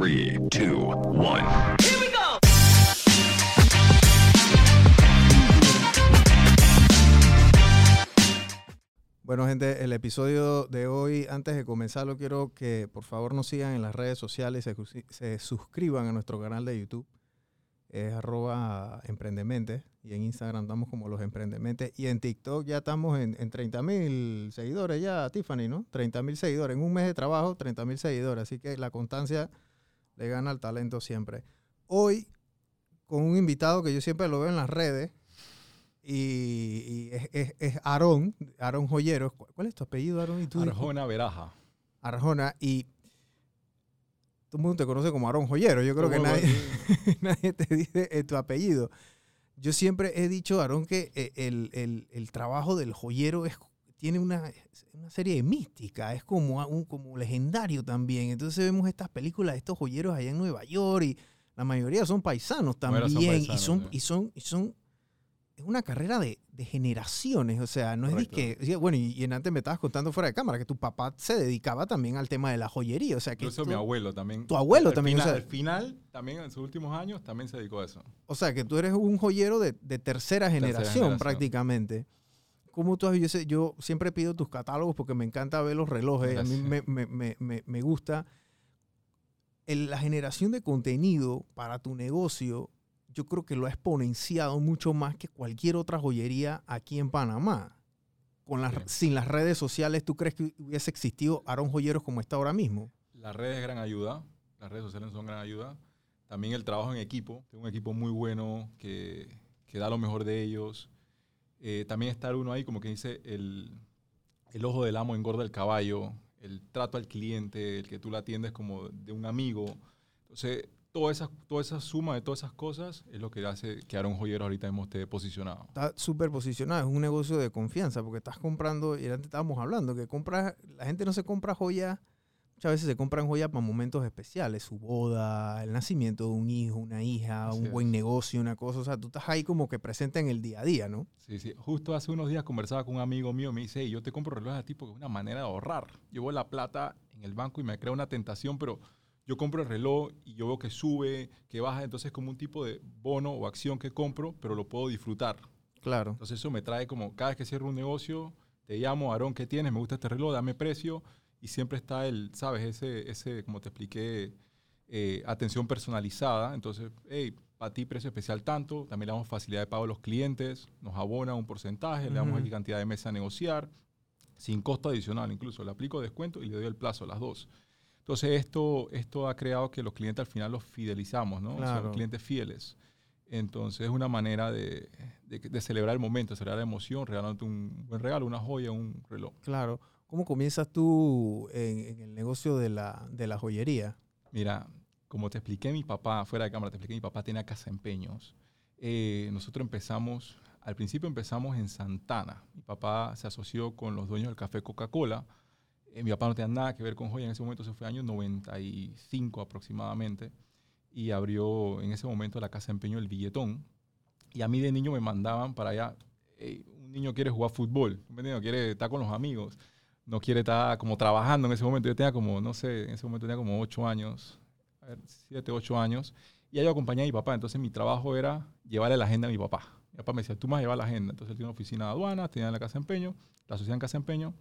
3, 2, 1. Bueno, gente, el episodio de hoy, antes de comenzarlo, quiero que por favor nos sigan en las redes sociales, se, se suscriban a nuestro canal de YouTube. Es arroba emprendemente y en Instagram estamos como los emprendementes y en TikTok ya estamos en, en 30 mil seguidores ya, Tiffany, ¿no? 30 mil seguidores. En un mes de trabajo, 30 mil seguidores. Así que la constancia le gana al talento siempre. Hoy, con un invitado que yo siempre lo veo en las redes, y, es, es, es, Aarón, Aarón Joyero. ¿Cuál es tu apellido, Aarón? ¿Y tú Arjona Veraja. Arjona, y todo el mundo te conoce como Aarón Joyero. Yo creo que nadie, nadie te dice eh, tu apellido. Yo siempre he dicho, Aarón, que eh, el, el, el, trabajo del joyero es, tiene una, una serie de mística, es como, un, como legendario también. Entonces vemos estas películas de estos joyeros allá en Nueva York y la mayoría son paisanos también son paisanos, y, son, sí. y, son, y son es una carrera de, de, generaciones, o sea, no Correcto. es que, bueno, y, y, antes me estabas contando fuera de cámara que tu papá se dedicaba también al tema de la joyería, o sea que... Incluso tú, mi abuelo también. Tu abuelo al también, Final, o sea... Al final, también en sus últimos años, también se dedicó a eso. O sea, que tú eres un joyero de, de tercera, generación, tercera, generación, prácticamente. ¿Cómo tú has yo, sé, yo siempre pido tus catálogos porque me encanta ver los relojes, Gracias. a mí me, me, me, me gusta. El, la generación de contenido para tu negocio yo creo que lo ha exponenciado mucho más que cualquier otra joyería aquí en Panamá. Con las, sí. Sin las redes sociales, ¿tú crees que hubiese existido Aaron Joyeros como está ahora mismo? Las redes es gran ayuda, las redes sociales son gran ayuda. También el trabajo en equipo, tengo un equipo muy bueno que, que da lo mejor de ellos. Eh, también estar uno ahí como que dice el, el ojo del amo engorda el caballo, el trato al cliente, el que tú la atiendes como de un amigo. Entonces, toda esa, toda esa suma de todas esas cosas es lo que hace que Aaron Joyero ahorita mismo esté posicionado. Está súper posicionado, es un negocio de confianza porque estás comprando, y antes estábamos hablando, que compras, la gente no se compra joyas, muchas veces se compran joyas para momentos especiales, su boda, el nacimiento de un hijo, una hija, Así un es. buen negocio, una cosa, o sea, tú estás ahí como que presente en el día a día, ¿no? Sí, sí, justo hace unos días conversaba con un amigo mío, me dice, hey, yo te compro relojes a ti porque es una manera de ahorrar. Llevo la plata en el banco y me crea una tentación, pero yo compro el reloj y yo veo que sube, que baja, entonces es como un tipo de bono o acción que compro, pero lo puedo disfrutar. Claro. Entonces eso me trae como, cada vez que cierro un negocio, te llamo, Aarón, ¿qué tienes? Me gusta este reloj, dame precio. Y siempre está el, ¿sabes? Ese, ese como te expliqué, eh, atención personalizada. Entonces, hey, para ti precio especial tanto, también le damos facilidad de pago a los clientes, nos abona un porcentaje, uh -huh. le damos X cantidad de meses a negociar, sin costo adicional incluso. Le aplico descuento y le doy el plazo a las dos. Entonces, esto, esto ha creado que los clientes al final los fidelizamos, ¿no? Claro. O sea, los clientes fieles. Entonces, es una manera de, de, de, celebrar el momento, celebrar la emoción, regalándote un buen regalo, una joya, un reloj. Claro. ¿Cómo comienzas tú en, en el negocio de la, de la, joyería? Mira, como te expliqué, mi papá, fuera de cámara, te expliqué, mi papá tenía casa empeños. Eh, nosotros empezamos, al principio empezamos en Santana. Mi papá se asoció con los dueños del café Coca-Cola eh, mi papá no tenía nada que ver con joya en ese momento, eso fue año 95 aproximadamente, y abrió en ese momento la casa empeño El Billetón. Y a mí de niño me mandaban para allá, un niño quiere jugar fútbol, ¿me quiere estar con los amigos, no quiere estar como trabajando en ese momento. Yo tenía como, no sé, en ese momento tenía como 8 años, a ver, 7, 8 años, y yo acompañé a mi papá. Entonces mi trabajo era llevarle la agenda a mi papá. Mi papá me decía, tú me vas a llevar la agenda. Entonces él tiene una oficina de aduanas, tenía la casa de empeño, la sociedad en casa de empeño,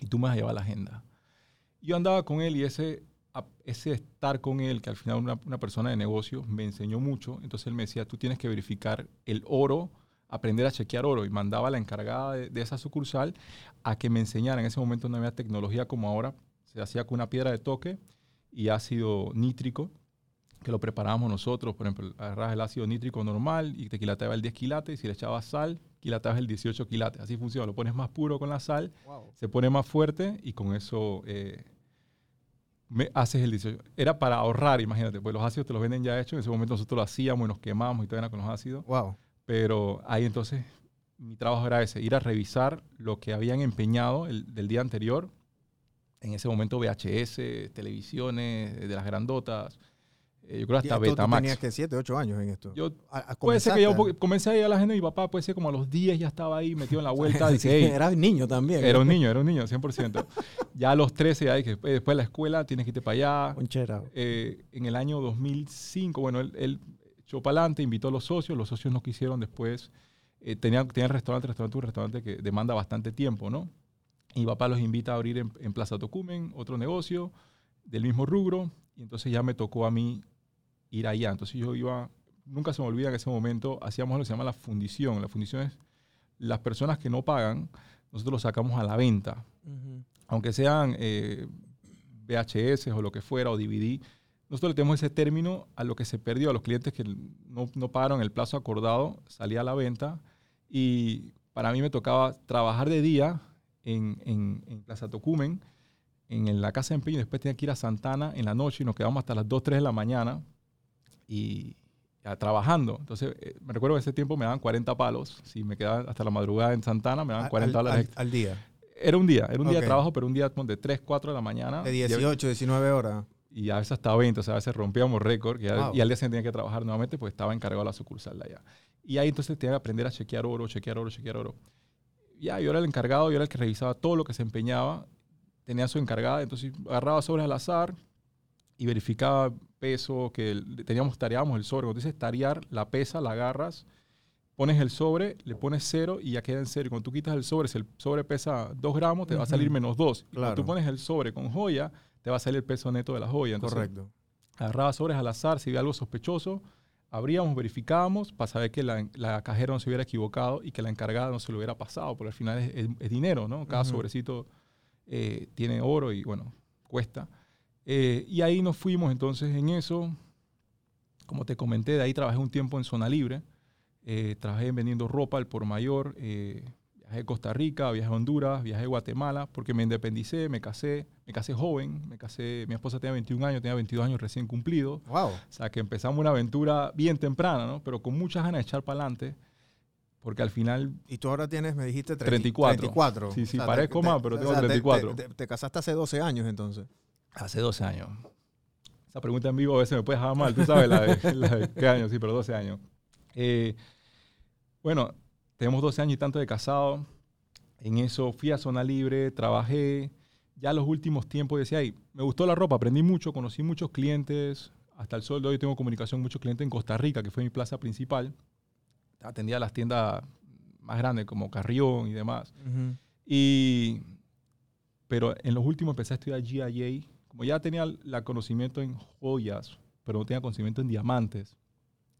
y tú me vas a llevar la agenda. Yo andaba con él y ese, ese estar con él, que al final una, una persona de negocio, me enseñó mucho. Entonces él me decía, tú tienes que verificar el oro, aprender a chequear oro. Y mandaba a la encargada de, de, esa sucursal a que me enseñara. En ese momento no había tecnología como ahora. Se hacía con una piedra de toque y ácido nítrico, que lo preparábamos nosotros. Por ejemplo, agarrabas el ácido nítrico normal y te quilateaba el 10 quilates. Y si le echabas sal, quilateabas el 18 quilates. Así funciona. Lo pones más puro con la sal, wow. se pone más fuerte y con eso eh, me haces el 18. Era para ahorrar, imagínate, pues los ácidos te los venden ya hechos. En ese momento nosotros lo hacíamos y nos quemamos y todo era con los ácidos. Wow. Pero ahí entonces mi trabajo era ese, ir a revisar lo que habían empeñado el, del día anterior. En ese momento VHS, televisiones de las grandotas, eh, yo creo hasta Betamax. tenías que 7, 8 años en esto. Yo, a, a puede ser que yo comencé a ir a la agenda de mi papá, puede ser como a los 10 ya estaba ahí metido en la vuelta. sí, hey, eras niño también. Era un niño, era un niño, 100%. ya a los 13, ya dije, después de la escuela tienes que irte para allá. Eh, en el año 2005, bueno, él, él echó para adelante, invitó a los socios, los socios no quisieron después. Eh, tenía, tenía el restaurante, restaurante, un restaurante que demanda bastante tiempo, ¿no? Y papá los invita a abrir en, en Plaza Tocumen otro negocio del mismo rubro, y entonces ya me tocó a mí ir allá. Entonces yo iba, nunca se me olvida que en ese momento hacíamos lo que se llama la fundición. La fundición es las personas que no pagan, nosotros los sacamos a la venta, aunque sean eh, VHS o lo que fuera, o DVD. Nosotros le tenemos ese término a lo que se perdió, a los clientes que no, no pagaron el plazo acordado, salía a la venta. Y para mí me tocaba trabajar de día en, en, en Plaza Tocumen, en la casa de empeño, después tenía que ir a Santana en la noche y nos quedamos hasta las 2, 3 de la mañana y ya, trabajando. Entonces, eh, me recuerdo que ese tiempo me daban 40 palos. Si me quedaba hasta la madrugada en Santana, me daban 40 al, dólares. al, al día. Era un día, era un día Ok. de trabajo, pero un día de 3, 4 de la mañana. De Y a- 18, 19 horas. Y a veces hasta 20, o sea, a veces rompíamos récord Wow. y al día siguiente tenía que trabajar nuevamente, pues estaba encargado de la sucursal de allá. Y ahí entonces tenía que aprender a chequear oro, chequear oro, chequear oro. Ya, yo era el encargado, yo era el que revisaba todo lo que se empeñaba. Tenía su encargada, entonces agarraba sobres al azar y verificaba peso, que teníamos, tareábamos el sobre. Cuando dices tarear, la pesa, la agarras, pones el sobre, le pones cero y ya queda en cero. Y Cuando tú quitas el sobre, si el sobre pesa 2 gramos, te va a salir menos 2. Claro. Cuando tú pones el sobre con joya, te va a salir el peso neto de la joya. Entonces, Correcto. agarraba sobres al azar, si había algo sospechoso, abríamos, verificábamos para saber que la, la cajera no se hubiera equivocado y que la encargada no se lo hubiera pasado, porque al final es, es- es dinero, ¿no? Cada sobrecito eh, tiene oro y bueno, cuesta. Eh, y ahí nos fuimos entonces en eso. Como te comenté, de ahí trabajé un tiempo en zona libre. Eh, trabajé vendiendo ropa al por mayor. Viajé a Costa Rica, viajé a Honduras, viajé a Guatemala, porque me independicé, me casé, me casé joven, me casé, mi esposa tenía 21 años, tenía 22 años recién cumplidos. Wow. O sea, que empezamos una aventura bien temprana, ¿no? Pero con muchas ganas de echar para adelante, porque al final, Y tú ahora tienes, me dijiste, 30 34. 34. Sí, sí, parezco más, pero tengo te- 34. Te, te casaste hace 12 años entonces. hace 12 años. Esa pregunta en vivo a veces me puede dejar mal, tú sabes la de, la de qué años, sí, pero 12 años. Eh, bueno, tenemos 12 años y tanto de casado. En eso fui a zona libre, trabajé. Ya los últimos tiempos decía, ay, me gustó la ropa, aprendí mucho, conocí muchos clientes. Hasta el sol de hoy tengo comunicación con muchos clientes en Costa Rica, que fue mi plaza principal. Atendía las tiendas más grandes como Carrión y demás. Y, pero en los últimos empecé a estudiar GIA. Como ya tenía el conocimiento en joyas, pero no tenía conocimiento en diamantes.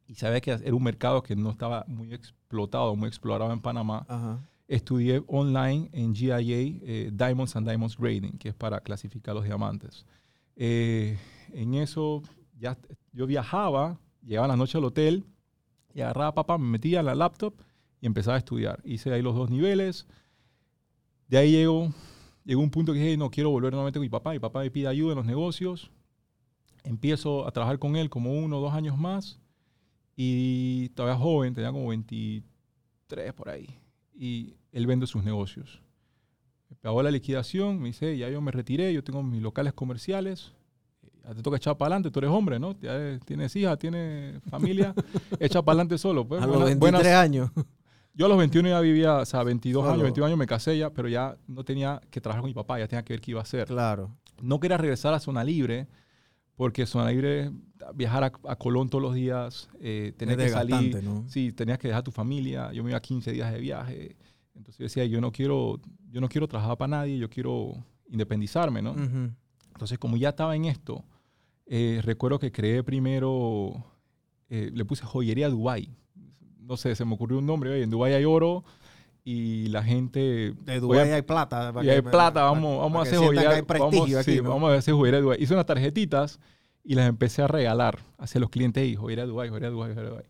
Y sabía que era un mercado que no estaba muy explotado, muy explorado en Panamá. Ajá. Estudié online en GIA eh, Diamonds and Diamonds Grading, que es para clasificar los diamantes. Eh, en eso ya yo viajaba, llegaba la noche al hotel y agarraba papá, me metía en la laptop y empezaba a estudiar. Hice ahí los dos niveles. De ahí llegó, llegó un punto que dije, no quiero volver nuevamente con mi papá. Mi papá me pide ayuda en los negocios. Empiezo a trabajar con él como uno o dos años más. Y todavía joven, tenía como 23 por ahí. Y él vende sus negocios. Me pagó la liquidación, me dice, ya yo me retiré, yo tengo mis locales comerciales. Ya te toca echar para adelante, tú eres hombre, ¿no? Ya eh, tienes hija, tienes familia, echa para adelante solo. Pues, a los Buenas- 23 buenas- años. yo a los 21 ya vivía, o sea, 22 Solo. años, 21 años me casé ya, pero ya no tenía que trabajar con mi papá, ya tenía que ver qué iba a hacer. Claro. No quería regresar a Zona Libre, porque Zona Libre, viajar a, a Colón todos los días, eh, tener que salir, ¿no? sí, tenías que dejar a tu familia, yo me iba 15 días de viaje, entonces yo decía, yo no quiero, yo no quiero trabajar para nadie, yo quiero independizarme, ¿no? Ujú. Entonces, como ya estaba en esto, eh, recuerdo que creé primero, eh, le puse joyería Dubai. No sé, se me ocurrió un nombre. Oye, en Dubai hay oro y la gente. De Dubái hay plata. y hay plata, vamos, vamos a hacer joyería. vamos, aquí, sí, ¿no? vamos a hacer joyería Dubai. Hice unas tarjetitas y las empecé a regalar hacia los clientes y joyería Dubai, joyería Dubai, joyería Dubai.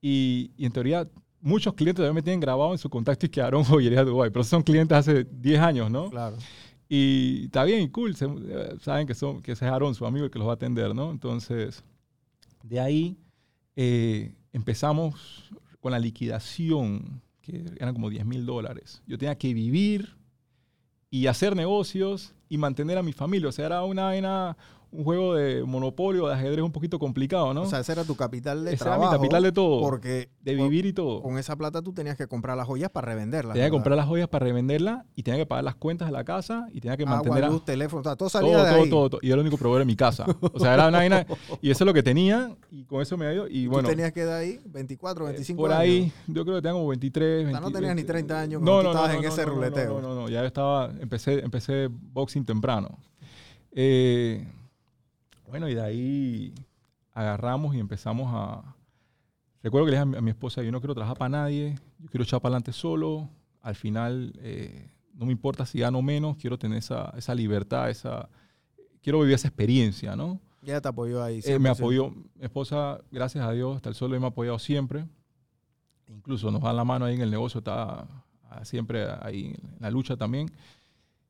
Y, y en teoría, muchos clientes todavía me tienen grabado en su contacto y quedaron joyería Dubai, pero son clientes hace 10 años, ¿no? Claro. Y está bien y cool. se- eh, saben que, son, que ese es Aaron, su amigo, el que los va a atender, ¿no? Entonces, de ahí eh, empezamos con la liquidación, que eran como 10 mil dólares. Yo tenía que vivir y hacer negocios y mantener a mi familia. O sea, era una vaina, un juego de monopolio, de ajedrez un poquito complicado, ¿no? O sea, ese era tu capital de Ese era trabajo. mi capital de todo. Porque de vivir y todo. con esa plata tú tenías que comprar las joyas para revenderlas. Tenía que comprar las joyas para revenderla y tenía que pagar las cuentas de la casa y tenía que mantener Agua, luz, teléfono, o sea, todo salía todo, de todo, ahí. todo, todo. Y era el único proveedor en mi casa. O sea, era una vaina. Y eso es lo que tenía. Y con eso me ha ido. Y Tú bueno, tenías que dar ahí 24, eh, 25 por años. ahí, yo creo que tenía como 23. sea, no 20, tenías ni 30 años No, cuando tú no, estabas no, en ese ruleteo. No, no, no, ya estaba, empecé, empecé boxing temprano. Eh, bueno, y de ahí agarramos y empezamos a... Recuerdo que le dije a mi, esposa, yo no quiero trabajar para nadie, yo quiero echar para adelante solo. Al final, eh, no me importa si gano menos, quiero tener esa, esa libertad, esa... Quiero vivir esa experiencia, ¿no? Ya te apoyó ahí. Eh, me 100%. apoyó, mi esposa, gracias a Dios, hasta el sol me ha apoyado siempre. Incluso nos da la mano ahí en el negocio, está ah, siempre ahí en la lucha también.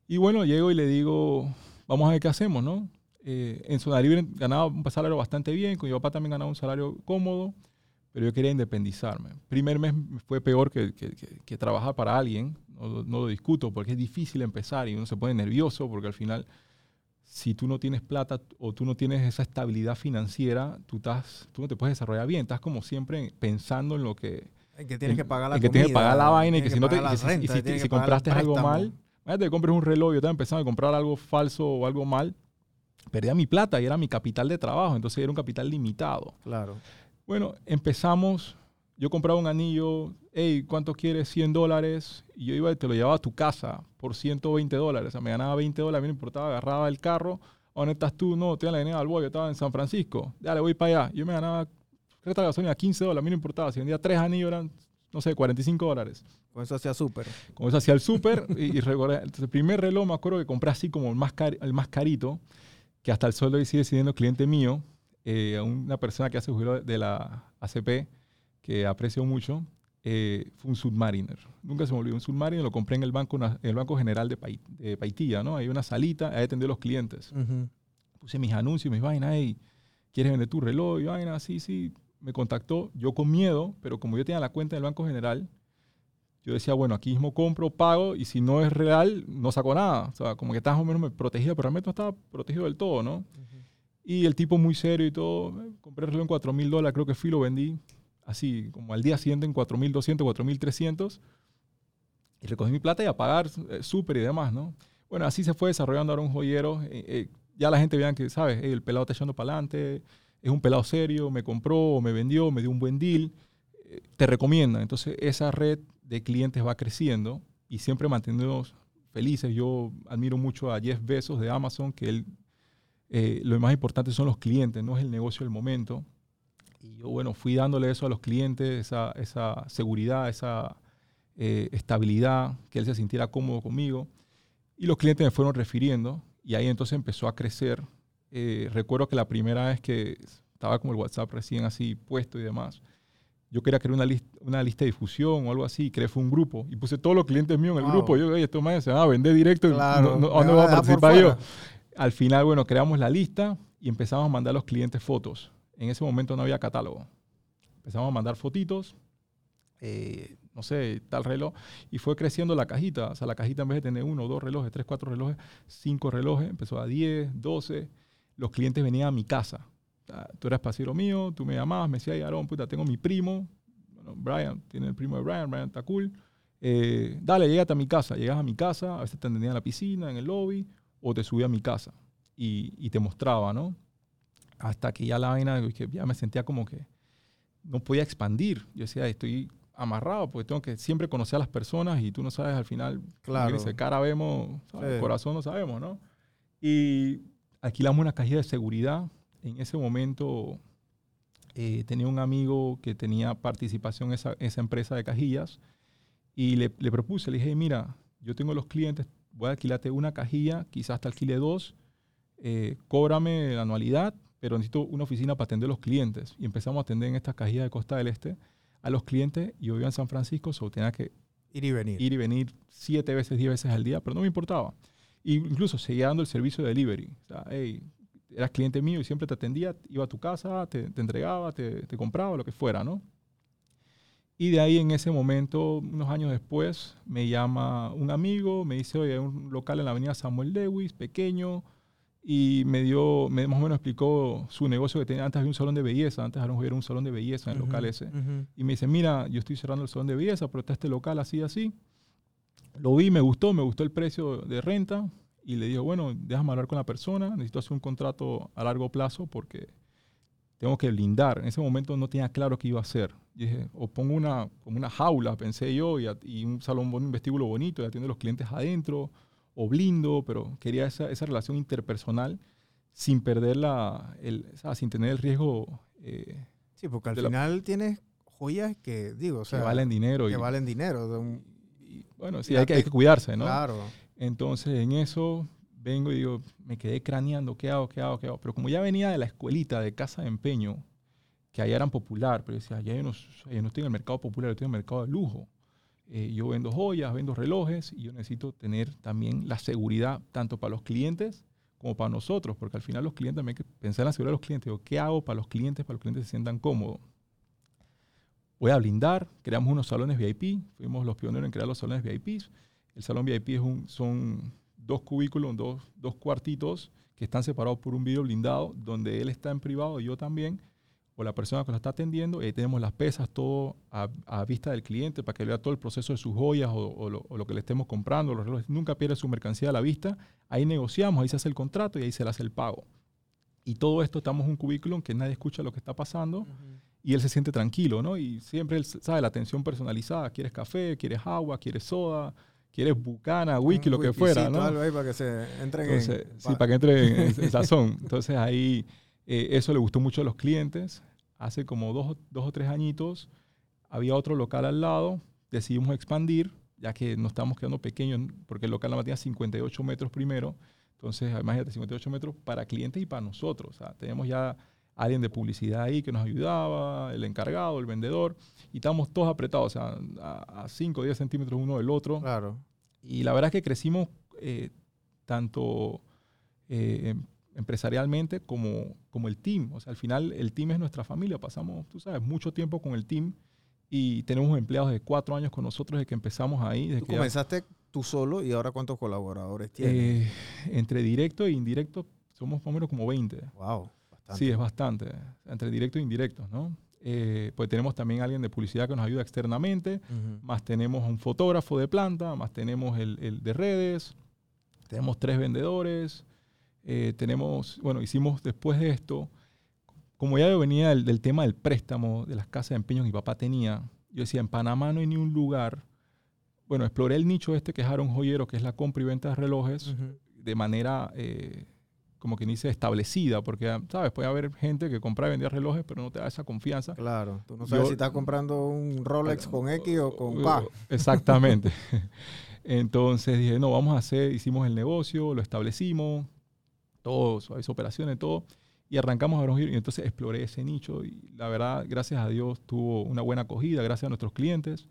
Y bueno, llego y le digo, vamos a ver qué hacemos, ¿no? Eh, en Zona Libre ganaba un salario bastante bien, con mi papá también ganaba un salario cómodo, pero yo quería independizarme. Primer mes me fue peor que, que- que- que trabajar para alguien, no, no lo discuto, porque es difícil empezar y uno se pone nervioso porque al final si tú no tienes plata o tú no tienes esa estabilidad financiera, tú, estás, tú no te puedes desarrollar bien. Estás como siempre pensando en lo que, En que tienes que pagar la que tienes que comida, pagar la vaina y que si no te, pagar y si- y renta, si, si el compraste algo mal, imagínate que compres un reloj, yo estaba empezando a comprar algo falso o algo mal, perdía mi plata y era mi capital de trabajo, entonces era un capital limitado. Claro. Bueno, empezamos, yo compraba un anillo, hey, ¿cuánto quieres? 100 dólares, y yo iba y te lo llevaba a tu casa por 120 dólares, o sea, me ganaba 20 dólares, a mí no importaba, agarraba el carro, ¿a ¿dónde estás tú? No, en la avenida Balboa, yo estaba en San Francisco, dale, voy para allá, yo me ganaba, resta de gasolina 15 dólares, a mí no importaba, si vendía tres anillos eran, no sé, 45 dólares. Con eso hacía súper. Con eso hacía el súper y, y recordé- entonces el primer reloj me acuerdo que compré así como el más, cari- el más carito, que hasta el sol hoy sigue siendo cliente mío, eh, a una persona que hace jubiló de la ACP, que aprecio mucho, eh, fue un Submariner. Nunca se me olvidó, un Submariner lo compré en el Banco, en el banco General de, Pai- de Paitilla, ¿no? Hay una salita, ahí atendí a los clientes. Puse mis anuncios, mis vainas, hey, ¿quieres vender tu reloj? Y vaina, sí, sí. Me contactó, yo con miedo, pero como yo tenía la cuenta del Banco General, yo decía, bueno, aquí mismo compro, pago, y si no es real, no saco nada. O sea, como que estaba más o menos me protegía, pero realmente no estaba protegido del todo, ¿no? Y el tipo muy serio y todo, eh, compré el reloj en 4 mil dólares, creo que fui, lo vendí así, como al día siguiente en 4.200, 4.300, y recogí mi plata y a pagar eh, súper y demás, ¿no? Bueno, así se fue desarrollando ahora un joyero. eh, eh, ya la gente vean que, ¿sabes? El pelado está echando para adelante, es un pelado serio, me compró, me vendió, me dio un buen deal, eh, te recomiendan. Entonces, esa red de clientes va creciendo y siempre manteniéndonos felices. Yo admiro mucho a Jeff Bezos de Amazon, que él, eh, lo más importante son los clientes, no es el negocio del momento. Y yo, bueno, fui dándole eso a los clientes, esa, esa seguridad, esa eh, estabilidad, que él se sintiera cómodo conmigo. Y los clientes me fueron refiriendo y ahí entonces empezó a crecer. Eh, recuerdo que la primera vez que estaba como el WhatsApp recién así puesto y demás, yo quería crear una, lis- una lista de difusión o algo así, creé fue un grupo y puse todos los clientes míos en el Wow. grupo. Yo, oye, estos manes se van a vender directo, Claro. no, no, ¿a participar yo? Al final, bueno, creamos la lista y empezamos a mandar a los clientes fotos. En ese momento no había catálogo. Empezamos a mandar fotitos, eh, no sé, tal reloj, y fue creciendo la cajita. O sea, la cajita en vez de tener uno, dos relojes, tres, cuatro relojes, cinco relojes, empezó a 10, 12. Los clientes venían a mi casa. Sea, tú eras pasero mío, tú me llamabas, me decías, "Ay, Aarón, puta, tengo mi primo, bueno, Brian, tiene el primo de Brian, Brian está cool. Eh, dale, llégate a mi casa. Llegas a mi casa, a veces te atendían en la piscina, en el lobby, o te subía a mi casa y, y te mostraba, ¿no? Hasta que ya la vaina, que ya me sentía como que no podía expandir. Yo decía, estoy amarrado porque tengo que siempre conocer a las personas y tú no sabes al final, Claro. dice, cara vemos. Sí. corazón no sabemos, ¿no? Y alquilamos una cajita de seguridad. En ese momento eh, tenía un amigo que tenía participación en esa, esa empresa de cajillas y le, le propuse, le dije, mira, yo tengo los clientes, voy a alquilarte una cajilla, quizás te alquile dos, eh, cóbrame la anualidad, pero necesito una oficina para atender a los clientes. Y empezamos a atender en estas cajillas de Costa del Este a los clientes. Yo vivía en San Francisco, solo tenía que Ir y venir. ir y venir siete veces, diez veces al día, pero no me importaba. Incluso seguía dando el servicio de delivery. O sea, hey, eras cliente mío y siempre te atendía, iba a tu casa, te, te entregaba, te, te compraba, lo que fuera, ¿no? Y de ahí en ese momento, unos años después, me llama un amigo, me dice, oye, hay un local en la avenida Samuel Lewis, pequeño, y me dio, me más o menos explicó su negocio que tenía. Antes había un salón de belleza, antes era un salón de belleza en el local ese. Y me dice, mira, yo estoy cerrando el salón de belleza, pero está este local así, así. Lo vi, me gustó, me gustó el precio de renta y le digo, bueno, déjame hablar con la persona, necesito hacer un contrato a largo plazo porque tengo que blindar. En ese momento no tenía claro qué iba a hacer. dije, o pongo una, como una jaula, pensé yo, y, un salón, un vestíbulo bonito, y atiendo a los clientes adentro, o blindo, pero quería esa, esa relación interpersonal sin perder la, el, sin tener el riesgo. Eh, sí, porque al final tienes joyas que, digo, o sea, que valen dinero. Que valen dinero. bueno, sí, hay que, hay que cuidarse, ¿no? Claro. Entonces, en eso vengo y digo, me quedé craneando, ¿qué hago, qué hago, qué hago? Pero como ya venía de la escuelita de casa de empeño, que allá eran popular, pero decía, ya yo no, yo no estoy en el mercado popular, yo estoy en el mercado de lujo. Eh, yo vendo joyas, vendo relojes y yo necesito tener también la seguridad tanto para los clientes como para nosotros, porque al final los clientes también hay que pensar en la seguridad de los clientes. Digo, ¿Qué hago para los clientes, para los clientes se sientan cómodos? Voy a blindar, creamos unos salones VIP, fuimos los pioneros en crear los salones VIP. El salón VIP es un, son dos cubículos, dos, dos cuartitos que están separados por un vidrio blindado, donde él está en privado y yo también, o la persona que lo está atendiendo, y ahí tenemos las pesas, todo a, vista del cliente para que vea todo el proceso de sus joyas o, lo, que le estemos comprando, los relojes. Nunca pierde su mercancía a la vista. Ahí negociamos, ahí se hace el contrato y ahí se le hace el pago. Y todo esto estamos en un cubículo en que nadie escucha lo que está pasando y él se siente tranquilo, ¿no? Y siempre él sabe la atención personalizada. ¿Quieres café? ¿Quieres agua? ¿Quieres soda? Quieres bucana, wiki, lo que fuera, ¿no? Algo ahí para que se entre en... Sí, para que entre en, sazón. Entonces ahí eh, eso le gustó mucho a los clientes. Hace como dos, dos, o tres añitos había otro local al lado, decidimos expandir, ya que nos estábamos quedando pequeños, porque el local nada más tenía 58 metros primero. Entonces, imagínate, 58 metros para clientes y para nosotros. O sea, teníamos ya alguien de publicidad ahí que nos ayudaba, el encargado, el vendedor, y estábamos todos apretados, o sea, a, 5 o 10 centímetros uno del otro. Claro. Y la verdad es que crecimos eh, tanto eh, em, empresarialmente como, como el team. O sea, al final el team es nuestra familia. Pasamos, tú sabes, mucho tiempo con el team y tenemos empleados de cuatro años con nosotros desde que empezamos ahí. Desde ¿Tú comenzaste tú solo y ahora cuántos colaboradores tienes? Eh, entre directo e indirecto somos más o menos como 20. Wow. Sí, es bastante, entre directos e indirectos, ¿no? Eh, pues tenemos también alguien de publicidad que nos ayuda externamente, más tenemos un fotógrafo de planta, más tenemos el, de redes, tenemos tres vendedores, eh, tenemos, bueno, hicimos después de esto, como ya venía del, tema del préstamo de las casas de empeño que mi papá tenía, yo decía, en Panamá no hay ni un lugar, bueno, exploré el nicho este que es Aaron Joyero, que es la compra y venta de relojes, de manera... Eh, como que dice establecida, porque, ¿sabes? Puede haber gente que compra y vendía relojes, pero no te da esa confianza. Claro, tú no sabes si estás comprando un Rolex con X o con uh, Pa. Exactamente. Entonces dije, no, vamos a hacer, hicimos el negocio, lo establecimos, todo, hizo operaciones, todo, y arrancamos a ver y entonces exploré ese nicho y la verdad, gracias a Dios, tuvo una buena acogida, gracias a nuestros clientes,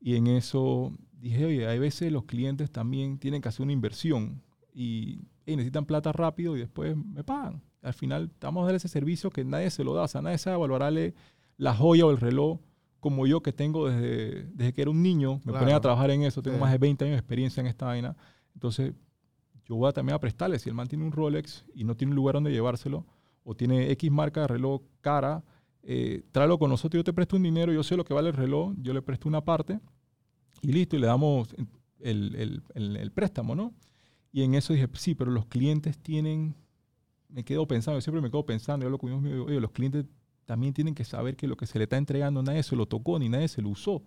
y en eso dije, oye, hay veces los clientes también tienen que hacer una inversión y necesitan plata rápido y después me pagan. Al final, estamos a dar ese servicio que nadie se lo da. O sea, nadie sabe valorarle la joya o el reloj como yo que tengo desde, desde que era un niño. Me ponía a trabajar en eso. Tengo más de 20 años de experiencia en esta vaina. Entonces, yo voy a también a prestarle. Si el man tiene un Rolex y no tiene un lugar donde llevárselo, o tiene X marca de reloj cara, eh, tráelo con nosotros. Yo te presto un dinero, yo sé lo que vale el reloj, yo le presto una parte y listo, y le damos el, el, el, el préstamo, ¿no? Y en eso dije, sí, pero los clientes tienen, me quedo pensando, yo siempre me quedo pensando, yo lo que oye, los clientes también tienen que saber que lo que se le está entregando nadie se lo tocó ni nadie se lo usó.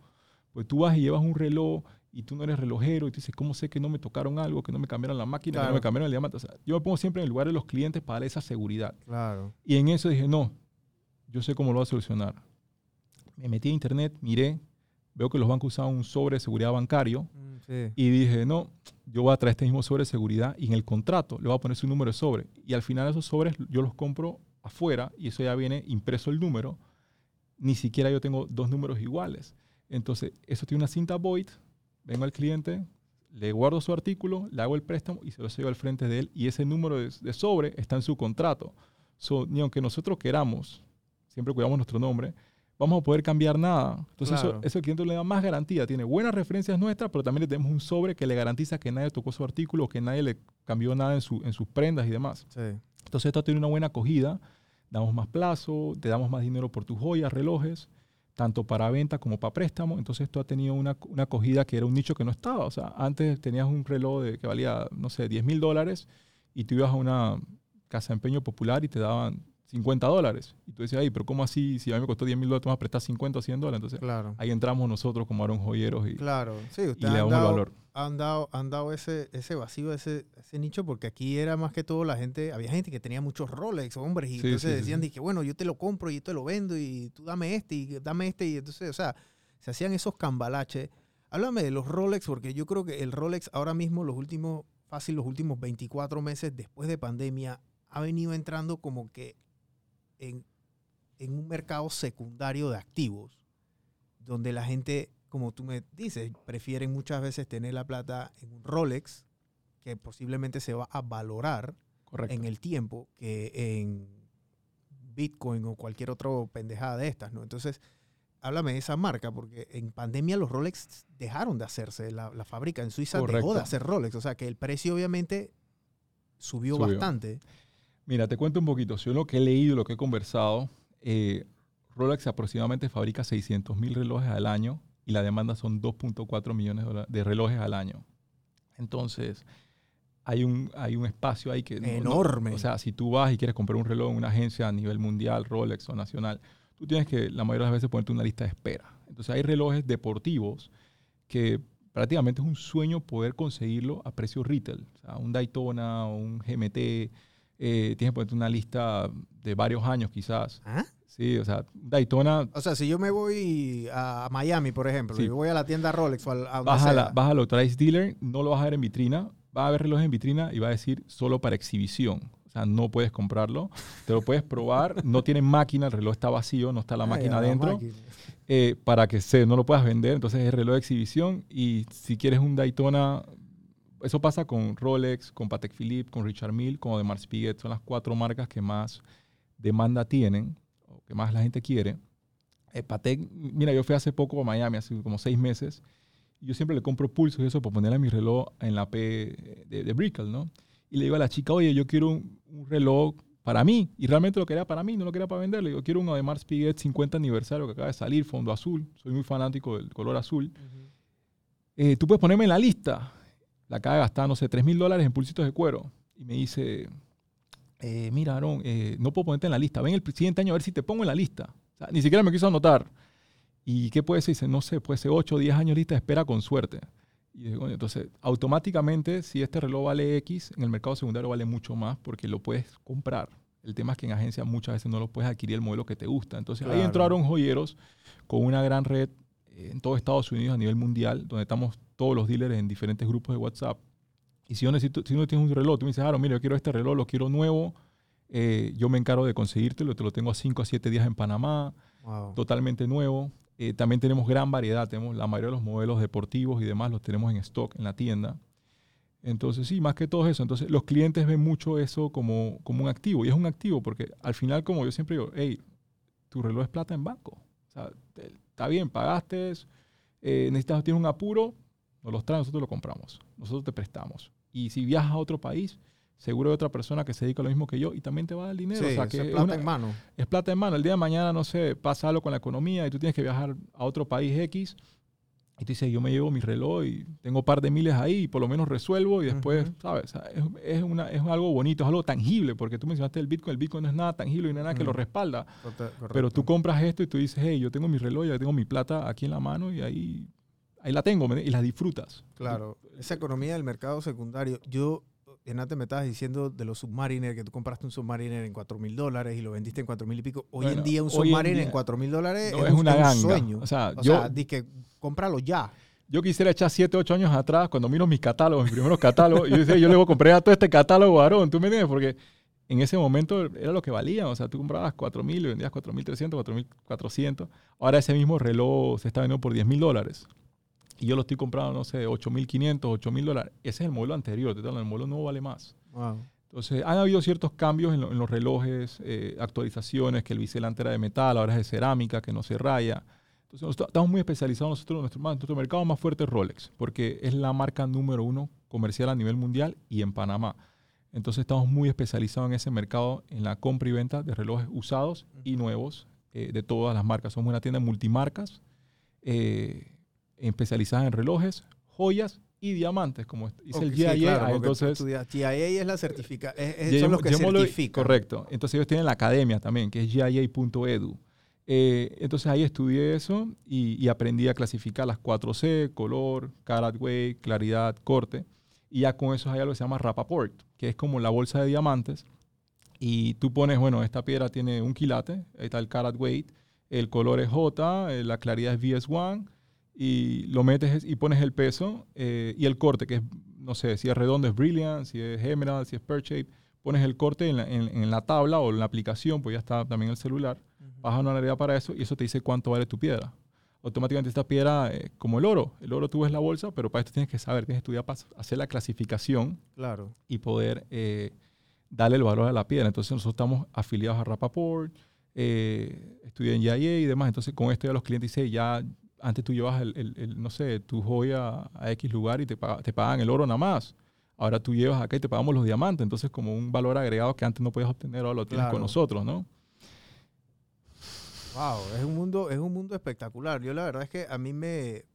Pues tú vas y llevas un reloj y tú no eres relojero y tú dices, ¿cómo sé que no me tocaron algo, que no me cambiaron la máquina, que no me cambiaron el diamante? O sea, yo me pongo siempre en el lugar de los clientes para dar esa seguridad. Claro. Y en eso dije, no, yo sé cómo lo voy a solucionar. Me metí a internet, miré, veo que los bancos usaban un sobre de seguridad bancario mm, y dije, no, yo voy a traer este mismo sobre de seguridad y en el contrato le voy a poner su número de sobre. Y al final esos sobres yo los compro afuera y eso ya viene impreso el número. Ni siquiera yo tengo dos números iguales. Entonces, eso tiene una cinta void, vengo al cliente, le guardo su artículo, le hago el préstamo y se lo sello al frente de él y ese número de, sobre está en su contrato. ni aunque nosotros queramos, siempre cuidamos nuestro nombre, vamos a poder cambiar nada. Entonces Claro. eso, eso el cliente le da más garantía. Tiene buenas referencias nuestras, pero también le tenemos un sobre que le garantiza que nadie tocó su artículo, que nadie le cambió nada en, su, en sus prendas y demás. Sí. Entonces esto tiene una buena acogida, damos más plazo, te damos más dinero por tus joyas, relojes, tanto para venta como para préstamo. Entonces esto ha tenido una, una acogida que era un nicho que no estaba. O sea, antes tenías un reloj de, que valía, no sé, 10 mil dólares y tú ibas a una casa de empeño popular y te daban 50 dólares. Y tú decías, ay, pero ¿cómo así? Si a mí me costó 10 mil dólares, tú vas a prestar 50 o 100 dólares. Entonces Claro. ahí entramos nosotros como Aaron Joyeros y, Claro. Sí, y le damos el dado, valor. han dado, han dado ese, ese vacío, ese, ese nicho, porque aquí era más que todo la gente, había gente que tenía muchos Rolex, hombres, y Sí, entonces sí, decían, dije, bueno, yo te lo compro y yo te lo vendo y tú dame este y dame este, y entonces, o sea, se hacían esos cambalaches. Háblame de los Rolex, porque yo creo que el Rolex ahora mismo, los últimos, fácil, los últimos 24 meses después de pandemia, ha venido entrando como que en, en un mercado secundario de activos, donde la gente, como tú me dices, prefieren muchas veces tener la plata en un Rolex, que posiblemente se va a valorar Correcto. en el tiempo, que en Bitcoin o cualquier otra pendejada de estas, ¿no? Entonces, háblame de esa marca, porque en pandemia los Rolex dejaron de hacerse, la, la fábrica en Suiza dejó de hacer Rolex, o sea que el precio obviamente subió, Subió. bastante. Mira, te cuento un poquito. Yo lo que he leído, lo que he conversado, eh, Rolex aproximadamente fabrica 600 mil relojes al año y la demanda son 2.4 millones de relojes al año. Entonces, hay un, hay un espacio ahí que... no- no- Enorme. o sea, si tú vas y quieres comprar un reloj en una agencia a nivel mundial, Rolex o nacional, tú tienes que, la mayoría de las veces, ponerte una lista de espera. Entonces, hay relojes deportivos que prácticamente es un sueño poder conseguirlo a precio retail. O sea, un Daytona o un GMT, eh, tienes que ponerte una lista de varios años quizás. ¿Ah? Sí, o sea, Daytona, O sea, si yo me voy a Miami, por ejemplo, Sí. y voy a la tienda Rolex o a vas, a sea, la- vas al authorized dealer, no lo vas a ver en vitrina, va a haber relojes en vitrina y va a decir solo para exhibición. O sea, no puedes comprarlo, te lo puedes probar, no tiene máquina, el reloj está vacío, no está la Ay, máquina adentro. eh, para que se, no lo puedas vender. Entonces es reloj de exhibición. Y si quieres un Daytona, eso pasa con Rolex, con Patek Philippe, con Richard Mille, con Audemars Piguet. Son las cuatro marcas que más demanda tienen, o que más la gente quiere. Eh, Patek, mira, yo fui hace poco a Miami, hace como seis meses. Y yo siempre le compro pulsos y eso para ponerle a mi reloj en la P de, de Brickell, ¿no? Y le digo a la chica, oye, yo quiero un, un reloj para mí. Y realmente lo quería para mí, no lo quería para vender. Le digo, quiero un Audemars Piguet 50 aniversario que acaba de salir, fondo azul. Soy muy fanático del color azul. Eh, Tú puedes ponerme en la lista. La acaba de gastar, no sé, 3 mil dólares en pulsitos de cuero. Y me dice, eh, mira, Aaron, eh, no puedo ponerte en la lista. Ven el siguiente año a ver si te pongo en la lista. O sea, ni siquiera me quiso anotar. ¿Y qué puede ser? Dice, no sé, puede ser 8 o 10 años lista de espera con suerte. Y entonces, automáticamente, si este reloj vale X, en el mercado secundario vale mucho más porque lo puedes comprar. El tema es que en agencia muchas veces no lo puedes adquirir el modelo que te gusta. Entonces, ahí Claro. entraron joyeros con una gran red en todo Estados Unidos a nivel mundial, donde estamos todos los dealers en diferentes grupos de WhatsApp. Y si yo necesito, si uno tiene un reloj, tú me dices, Aaron, mira, yo quiero este reloj, lo quiero nuevo, eh, yo me encargo de conseguírtelo, te lo tengo a 5 a 7 días en Panamá, Wow. totalmente nuevo. Eh, también tenemos gran variedad, tenemos la mayoría de los modelos deportivos y demás los tenemos en stock en la tienda. Entonces, sí, más que todo eso. Entonces, los clientes ven mucho eso como, como un activo. Y es un activo porque al final, como yo siempre digo, hey, tu reloj es plata en banco. O sea, está bien, pagaste, eh, necesitas, tienes un apuro, nos los traes, nosotros lo compramos. Nosotros te prestamos. Y si viajas a otro país, seguro hay otra persona que se dedica a lo mismo que yo y también te va a dar el dinero. Sí, o sea, que es es plata una- en mano. es plata en mano. El día de mañana, no sé, pasa algo con la economía y tú tienes que viajar a otro país X y tú dices, yo me llevo mi reloj y tengo un par de miles ahí y por lo menos resuelvo y después. ¿sabes? Es, es una, es algo bonito, es algo tangible, porque tú mencionaste el Bitcoin, el Bitcoin no es nada tangible y no hay nada que lo respalda. Pero tú compras esto y tú dices, hey, yo tengo mi reloj, ya tengo mi plata aquí en la mano y ahí, ahí la tengo ¿me- y la disfrutas. Claro, esa economía del mercado secundario. Yo, en antes me estabas diciendo de los Submariner, que tú compraste un Submariner en 4 mil dólares y lo vendiste en 4 mil y pico. Hoy Bueno, en día un en Submariner en día- 4 mil dólares No, es, es un- una un ganga. sueño. O sea, O yo, sea, di que cómpralo ya. Yo quisiera echar 7, 8 años atrás, cuando miro mis catálogos, mis primeros catálogos, y yo decía, yo luego compré a todo este catálogo varón, ¿tú me entiendes? Porque en ese momento era lo que valía, o sea, tú comprabas 4.000 y vendías 4.300, 4.400. Ahora ese mismo reloj se está vendiendo por 10.000 dólares. Y yo lo estoy comprando, no sé, 8.500, 8.000 dólares. Ese es el modelo anterior, el modelo nuevo vale más. Wow. Entonces, han habido ciertos cambios en, lo- en los relojes, eh, actualizaciones, que el bisel antes era de metal, ahora es de cerámica, que no se raya. Entonces, nosotros estamos muy especializados nosotros, nuestro, nuestro mercado más fuerte es Rolex, porque es la marca número uno comercial a nivel mundial y en Panamá. Entonces, estamos muy especializados en ese mercado, en la compra y venta de relojes usados y nuevos eh, de todas las marcas. Somos una tienda de multimarcas eh, especializada en relojes, joyas y diamantes, como dice el Ok, sí, GIA. claro, entonces, GIA es la certifica, es- son los que certifican. Correcto. Entonces ellos tienen la academia también, que es gia.edu. Eh, entonces ahí estudié eso y, y aprendí a clasificar las 4C, color, carat weight, claridad, corte. Y ya con eso hay algo que se llama Rapaport, que es como la bolsa de diamantes. Y tú pones, bueno, esta piedra tiene un quilate, ahí está el carat weight, el color es J, eh, la claridad es VS1, y lo metes y pones el peso eh, y el corte, que es, no sé, si es redondo es Brilliant, si es Emerald, si es Pear Shape, pones el corte en la, en- en la tabla o en la aplicación, pues ya está también el celular, baja una realidad para eso y eso te dice cuánto vale tu piedra. Automáticamente esta piedra, eh, como el oro, el oro tú ves la bolsa, pero para esto tienes que saber, tienes que estudiar para hacer la clasificación Claro. y poder eh, darle el valor a la piedra. Entonces nosotros estamos afiliados a Rapaport, eh, estudié en GIA y demás. Entonces con esto ya los clientes dicen, ya antes tú llevas el, el- el, no sé, tu joya a X lugar y te, te pagan el oro nada más. Ahora tú llevas acá y te pagamos los diamantes. Entonces como un valor agregado que antes no podías obtener, ahora lo tienes Claro. con nosotros, ¿no? Wow, es un mundo, es un mundo espectacular. Yo la verdad es que a mí me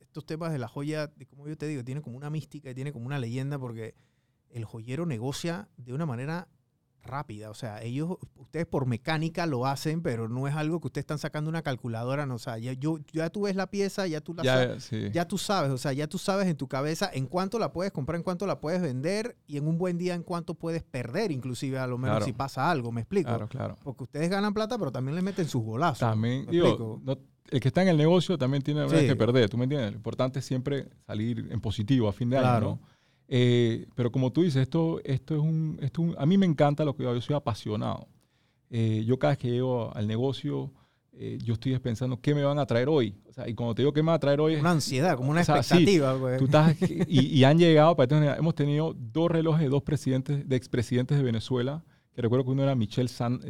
estos temas de la joya, como yo te digo, tiene como una mística y tiene como una leyenda porque el joyero negocia de una manera rápida. O sea, ellos, ustedes por mecánica lo hacen, pero no es algo que ustedes están sacando una calculadora. No, o sea, ya, yo, ya tú ves la pieza, ya tú la sabes. Ya, sí. Ya tú sabes, o sea, ya tú sabes en tu cabeza en cuánto la puedes comprar, en cuánto la puedes vender y en un buen día en cuánto puedes perder, inclusive a lo menos Claro. si pasa algo, me explico. Claro, claro. Porque ustedes ganan plata, pero también le meten sus golazos. También, ¿Me digo, no- el que está en el negocio también tiene Sí. que perder, ¿tú me entiendes? Lo importante es siempre salir en positivo a fin de año. ¿no? Eh, pero como tú dices, esto, esto es un, esto es un- A mí me encanta lo que yo, yo soy apasionado. Eh, yo cada vez que llego al negocio, eh, yo estoy pensando qué me van a traer hoy. O sea, y cuando te digo qué me van a traer hoy, es, Una ansiedad, como una O sea, sí, expectativa. pues. tú estás, y, y han llegado, para hemos tenido dos relojes de dos presidentes, de expresidentes de Venezuela, que recuerdo que uno era Michel San,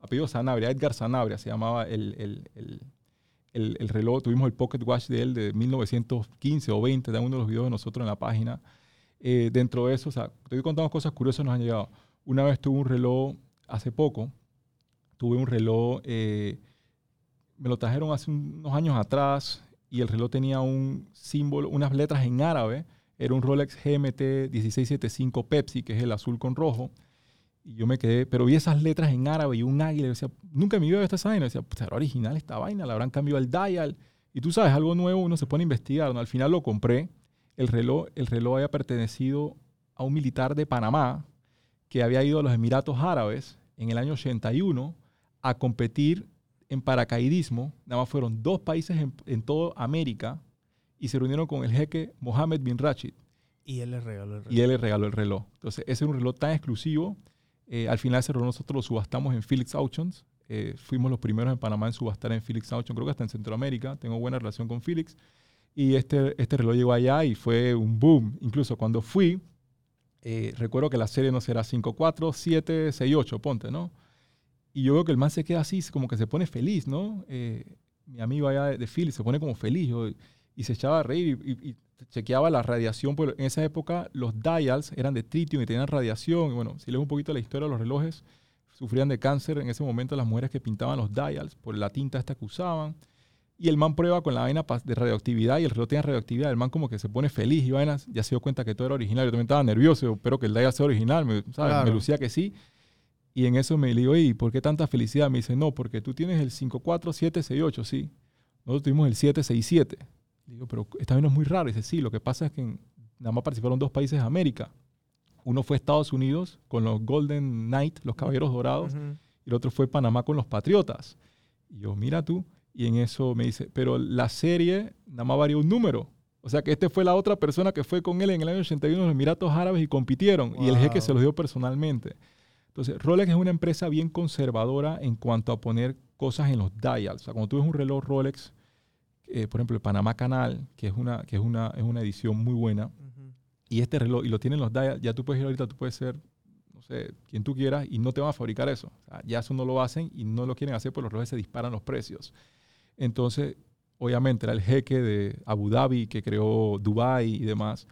apellido Sanabria, Edgar Sanabria se llamaba el, el- el- el- el reloj, tuvimos el Pocket Watch de él de 1915 o 20, de uno de los videos de nosotros en la página. Eh, dentro de eso, o sea, te voy contando cosas curiosas nos han llegado. Una vez tuve un reloj, hace poco, tuve un reloj, eh, me lo trajeron hace un- unos años atrás y el reloj tenía un símbolo, unas letras en árabe. Era un Rolex GMT 1675 Pepsi, que es el azul con rojo. Y yo me quedé, pero vi esas letras en árabe y un águila. Y decía, nunca vida he visto esta vaina. Y decía, pues era original esta vaina, la habrán cambiado el dial. Y tú sabes, algo nuevo, uno se pone a investigar. ¿no? Al final lo compré. El reloj, el reloj había pertenecido a un militar de Panamá que había ido a los Emiratos Árabes en el año 81 a competir en paracaidismo. Nada más fueron dos países en, en toda América y se reunieron con el jeque Mohammed bin Rashid Y él les regaló el reloj. y él le regaló el reloj. Entonces, ese es un reloj tan exclusivo. Eh, al final ese reloj nosotros lo subastamos en Felix Auctions. Eh, fuimos los primeros en Panamá en subastar en Felix Auctions, creo que hasta en Centroamérica. Tengo buena relación con Felix. Y este, este reloj llegó allá y fue un boom. Incluso cuando fui, eh, recuerdo que la serie no será 5, 4, 7, 6, 8, ponte, ¿no? Y yo veo que el man se queda así, como que se pone feliz, ¿no? Mi amigo allá de, Philly se pone como feliz yo- y se echaba a reír y chequeaba la radiación. Porque en esa época los dials eran de tritium y tenían radiación. Y bueno, si lees un poquito la historia de los relojes, sufrían de cáncer en ese momento las mujeres que pintaban los dials por la tinta esta que usaban. Y el man prueba con la vaina de radioactividad y el reloj tiene radioactividad. El man como que se pone feliz y vainas, ya se dio cuenta que todo era original. Yo también estaba nervioso, espero que el dial sea original, me, ¿sabes? Claro. me lucía que sí. Y en eso me digo, ¿y por qué tanta felicidad? Me dice, no, porque tú tienes el 54768, sí. Nosotros tuvimos el 767. Digo, pero esta vez no es muy raro. Dice, sí, lo que pasa es que en- nada más participaron dos países de América. Uno fue Estados Unidos con los Golden Knight, los Caballeros Dorados, Ujú. y el otro fue Panamá con los Patriotas. Y yo, mira tú, y en eso me dice, pero la serie nada más varió un número. O sea que este fue la otra persona que fue con él en el año 81 en los Emiratos Árabes y compitieron. Y el jeque Wow. se los dio personalmente. Entonces, Rolex es una empresa bien conservadora en cuanto a poner cosas en los dials. O sea, cuando tú ves un reloj Rolex, eh, por ejemplo, el Panamá Canal, que es una, que es una, es una edición muy buena, Ujú. Y este reloj, y lo tienen los dial, ya tú puedes ir ahorita, tú puedes ser, no sé, quien tú quieras, y no te van a fabricar eso. O sea, ya eso no lo hacen y no lo quieren hacer, porque los relojes se disparan los precios. Entonces, obviamente, era el jeque de Abu Dhabi que creó Dubai y demás.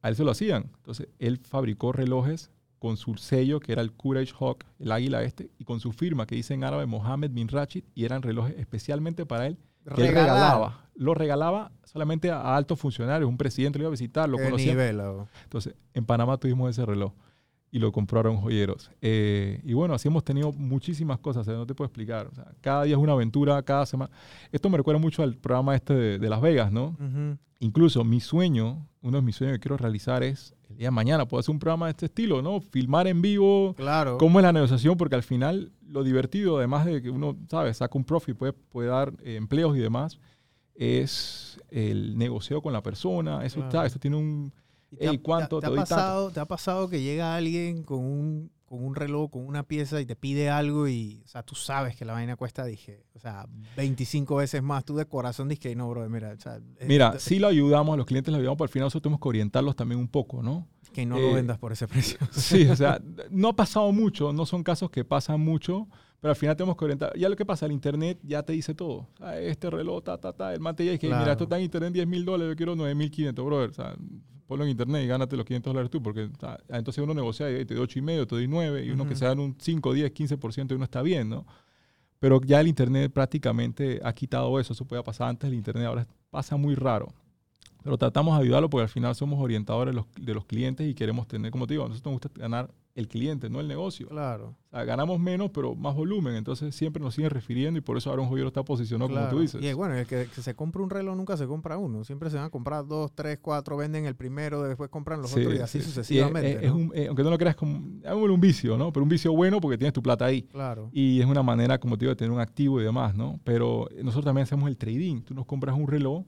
A él se lo hacían. Entonces, él fabricó relojes con su sello, que era el Courage Hawk, el águila este, y con su firma, que dice en árabe Mohammed bin Rashid, y eran relojes especialmente para él, que él regalaba. Lo regalaba solamente a, a altos funcionarios, un presidente lo iba a visitar, lo Qué conocía. nivel. Entonces, en Panamá tuvimos ese reloj y lo compraron joyeros. Eh, y bueno, así hemos tenido muchísimas cosas, o sea, no te puedo explicar. O sea, cada día es una aventura, cada semana. Esto me recuerda mucho al programa este de, de Las Vegas, ¿no? Incluso mi sueño, uno de mis sueños que quiero realizar es día de mañana, puedo hacer un programa de este estilo, ¿no? Filmar en vivo, Claro. cómo es la negociación, porque al final lo divertido, además de que uno, ¿sabes? Saca un profit, puede, puede dar eh, empleos y demás, es el negocio con la persona. Eso, Claro. ¿sabes? Eso tiene un... ¿Y te ha- Ey, ¿cuánto te, te ha pasado, ¿Te ha pasado que llega alguien con un, con un reloj, con una pieza y te pide algo y, o sea, tú sabes que la vaina cuesta, dije, o sea, 25 veces más? Tú de corazón que no, bro, mira, o sea, eh, Mira, t- sí lo ayudamos, a los clientes los ayudamos, pero al final nosotros tenemos que orientarlos también un poco, ¿no? que no eh, lo vendas por ese precio. Sí, o sea, no ha pasado mucho, no son casos que pasan mucho, pero al final tenemos que orientar. Ya lo que pasa, el internet ya te dice todo. Este reloj, ta, ta, ta, el man te dice que, mira, Claro. esto está en internet 10 mil dólares, yo quiero 9 mil 500, brother. O sea, ponlo en internet y gánate los 500 dólares tú, porque sea, entonces uno negocia y te doy 8 y medio, te doy 9, y uno que se dan un 5, 10, 15% y uno está bien, ¿no? Pero ya el internet prácticamente ha quitado eso. Eso podía pasar antes del internet, ahora pasa muy raro. Pero tratamos de ayudarlo porque al final somos orientadores de los, de los clientes y queremos tener, como te digo, a nosotros nos gusta ganar el cliente, no el negocio. claro. O sea, ganamos menos, pero más volumen. Entonces siempre nos siguen refiriendo y por eso un joyero está posicionado como tú dices. Y bueno, el que, que se compra un reloj nunca se compra uno. Siempre se van a comprar dos, tres, cuatro, venden el primero, después compran los Sí, otros y así sí, sí. sucesivamente. Y es- un- eh, aunque no lo creas, como, un vicio, ¿no? Pero un vicio bueno porque tienes tu plata ahí. Claro. Y es una manera, como te digo, de tener un activo y demás, ¿no? Pero nosotros también hacemos el trading. Tú nos compras un reloj.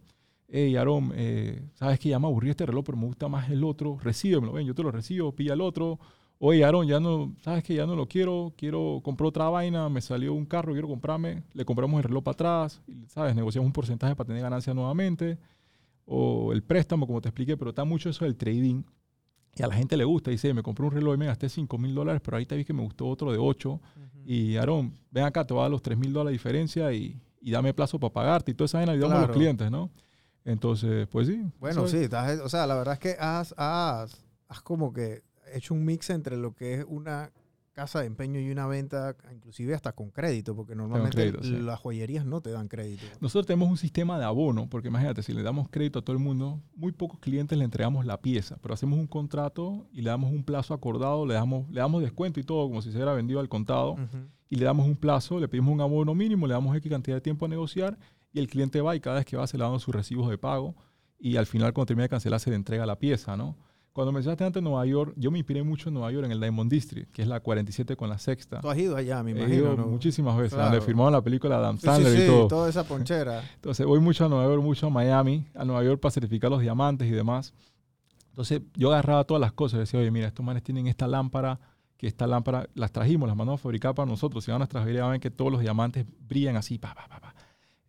Hey, Aarón, eh, ¿sabes que ya me aburrí este reloj, pero me gusta más el otro? Recíbemelo. Ven, yo te lo recibo, pilla el otro. Oye, Aarón, ya no, ¿sabes que Ya no lo quiero. Quiero, compré otra vaina, me salió un carro, quiero comprarme. Le compramos el reloj para atrás. y, ¿Sabes? Negociamos un porcentaje para tener ganancia nuevamente. O el préstamo, como te expliqué, pero está mucho eso del trading. Y a la gente le gusta. Dice, me compré un reloj y me gasté 5 mil dólares, pero ahorita vi que me gustó otro de 8. Ujú. Y Aarón, ven acá, te voy a dar los 3 mil dólares de diferencia y, y dame plazo para pagarte y toda esa vaina ayudamos a Claro. los clientes, ¿no? Entonces, pues sí. Bueno, sí, o sea, la verdad es que has, has, has como que hecho un mix entre lo que es una casa de empeño y una venta, inclusive hasta con crédito, porque normalmente crédito, sí. las joyerías no te dan crédito. Nosotros tenemos un sistema de abono, porque imagínate, si le damos crédito a todo el mundo, muy pocos clientes le entregamos la pieza, pero hacemos un contrato y le damos un plazo acordado, le damos, le damos descuento y todo, como si se hubiera vendido al contado, y le damos un plazo, le pedimos un abono mínimo, le damos X cantidad de tiempo a negociar, y el cliente va y cada vez que va se le dan sus recibos de pago, y al final cuando termina de cancelar se le entrega la pieza, ¿no? Cuando mencionaste antes Nueva York, yo me inspiré mucho en Nueva York, en el Diamond District, que es la 47 con la sexta. Tú has ido allá, me He imagino. ido ¿no? muchísimas veces, Claro. donde firmaron la película Adam Sí, sí, Sandler sí, y todo. toda esa ponchera. Entonces voy mucho a Nueva York, mucho a Miami, a Nueva York para certificar los diamantes y demás. Entonces yo agarraba todas las cosas y decía, oye, mira, estos manes tienen esta lámpara, que esta lámpara las trajimos, las mandamos a fabricar para nosotros. Si van a nuestra joyería van a ver que todos los diamantes brillan así, pa, pa, pa, pa.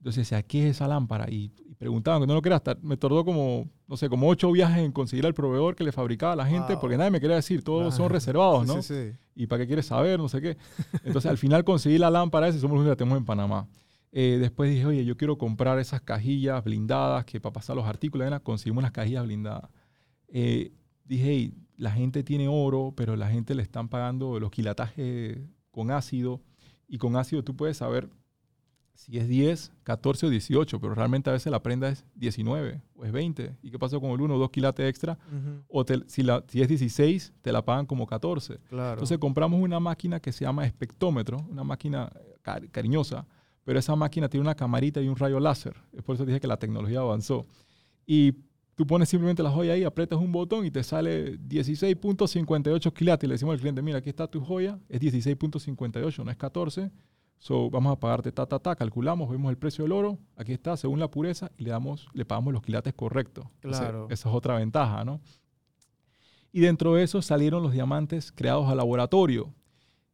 Entonces decía, ¿qué es esa lámpara? Y, y preguntaban, que no lo creas, me tardó como, no sé, como ocho viajes en conseguir al proveedor que le fabricaba a la gente, Wow. porque nadie me quería decir, todos son reservados, ¿no? sí, sí. ¿Y para qué quieres saber? No sé qué. Entonces, al final conseguí la lámpara esa y somos los que la tenemos en Panamá. Eh, después dije, oye, yo quiero comprar esas cajillas blindadas que para pasar los artículos, ¿verdad? conseguimos unas cajillas blindadas. Eh, dije, hey, la gente tiene oro, pero la gente le están pagando los quilatajes con ácido. Y con ácido tú puedes saber si es 10, 14 o 18, pero realmente a veces la prenda es 19 o es 20. ¿Y qué pasó con el 1 o 2 quilates extra? Ujú, O te- si, la, si es 16, te la pagan como 14. Claro. Entonces compramos una máquina que se llama espectómetro, una máquina cari- cariñosa, pero esa máquina tiene una camarita y un rayo láser. Es por eso dije que la tecnología avanzó. Y tú pones simplemente la joya ahí, aprietas un botón y te sale 16.58 quilates. Y le decimos al cliente, mira, aquí está tu joya, es 16.58, no es 14. So, vamos a pagarte ta, ta, ta, calculamos, vemos el precio del oro, aquí está, según la pureza, y le, damos, le pagamos los quilates correctos. Claro. esa es otra ventaja, ¿no? Y dentro de eso salieron los diamantes creados a laboratorio,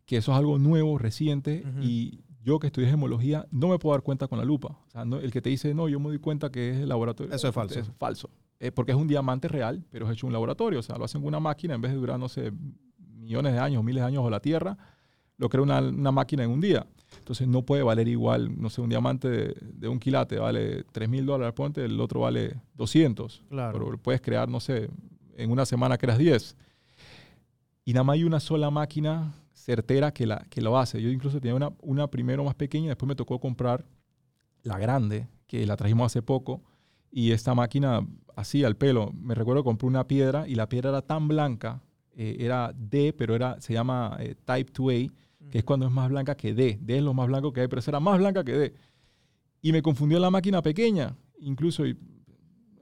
que eso es algo nuevo, reciente, Ujú. y yo que estudié gemología no me puedo dar cuenta con la lupa. O sea, no- el que te dice, no, yo me doy cuenta que es el laboratorio. Eso es falso. Es falso. eh, porque es un diamante real, pero es hecho en un laboratorio. O sea, lo hacen con una máquina en vez de durar, no sé, millones de años, miles de años o la Tierra, lo crea una, una máquina en un día. Entonces no puede valer igual, no sé, un diamante de, de un quilate vale 3 mil dólares, ponte, el otro vale 200. Claro. Pero puedes crear, no sé, en una semana creas 10. Y nada más hay una sola máquina certera que, la, que lo hace. Yo incluso tenía una, una primero más pequeña, después me tocó comprar la grande, que la trajimos hace poco. Y esta máquina, así al pelo, me recuerdo que compré una piedra y la piedra era tan blanca, eh, era D, pero era, se llama eh, Type 2A, que es cuando es más blanca que D. D es lo más blanco que hay, pero esa era más blanca que D. Y me confundió la máquina pequeña. Incluso en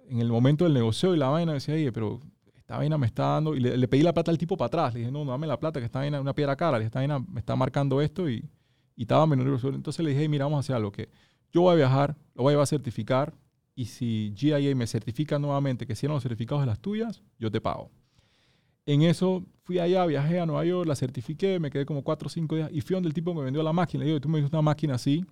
el momento del negocio y la vaina decía, oye, pero esta vaina me está dando... Y le, pedí la plata al tipo para atrás. Le dije, no, no dame la plata, que esta vaina es una piedra cara. Le esta vaina me está marcando esto y, y estaba menos Entonces le dije, "Hey, mira, vamos a hacer algo que yo voy a viajar, lo voy a llevar a certificar y si GIA me certifica nuevamente que si eran los certificados de las tuyas, yo te pago. En eso fui allá, viajé a Nueva York, la certifiqué, me quedé como 4 o 5 días y fui donde el tipo me vendió la máquina. Le digo, tú me diste una máquina así,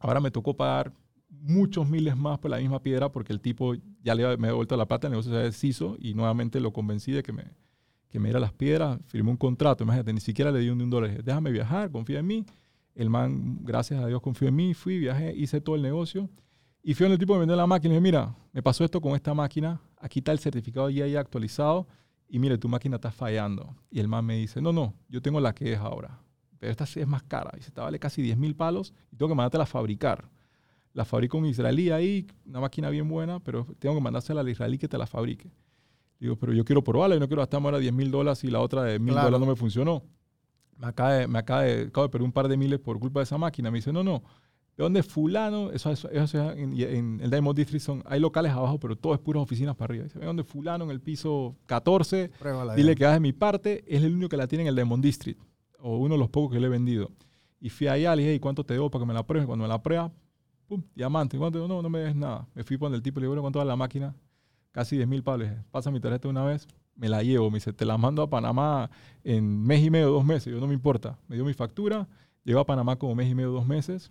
ahora me tocó pagar muchos miles más por la misma piedra porque el tipo ya le, me había devuelto la plata, el negocio se deshizo y nuevamente lo convencí de que me, que me diera las piedras, firmé un contrato, imagínate, ni siquiera le di un, un dólar. Dije, Déjame viajar, confía en mí. El man, gracias a Dios, confió en mí, fui, viajé, hice todo el negocio. Y fui donde el tipo me vendió la máquina y dije, mira, me pasó esto con esta máquina, aquí está el certificado ya, ya actualizado y mire, tu máquina está fallando. Y el man me dice, no, no, yo tengo la que es ahora, pero esta sí es más cara. Dice, esta vale casi 10 mil palos y tengo que mandártela a fabricar. La fabrico un israelí ahí, una máquina bien buena, pero tengo que mandársela al israelí que te la fabrique. Digo, pero yo quiero probarla y no quiero gastarme ahora 10 mil dólares y la otra de mil dólares no me funcionó. Me acaba, de, me acaba de, acabo de perder un par de miles por culpa de esa máquina. Me dice, no, no, ¿de dónde es fulano? Eso, eso, eso es en, en el Diamond District son, hay locales abajo, pero todo es puras oficinas para arriba. Dice, ¿de dónde es fulano en el piso 14? Pruébala Dile ya. que hagas de mi parte, es el único que la tiene en el Diamond District, o uno de los pocos que le he vendido. Y fui allá, le dije, ¿y cuánto te debo para que me la pruebes? Cuando me la prueba, pum, diamante. ¿Cuánto? No, no me des nada. Me fui con el tipo, le digo, ¿cuánto vale la máquina? Casi 10 mil palos. Pasa mi tarjeta una vez, me la llevo. Me dice, te la mando a Panamá en mes y medio, dos meses. Yo, no me importa. Me dio mi factura, llegó a Panamá como mes y medio, dos meses.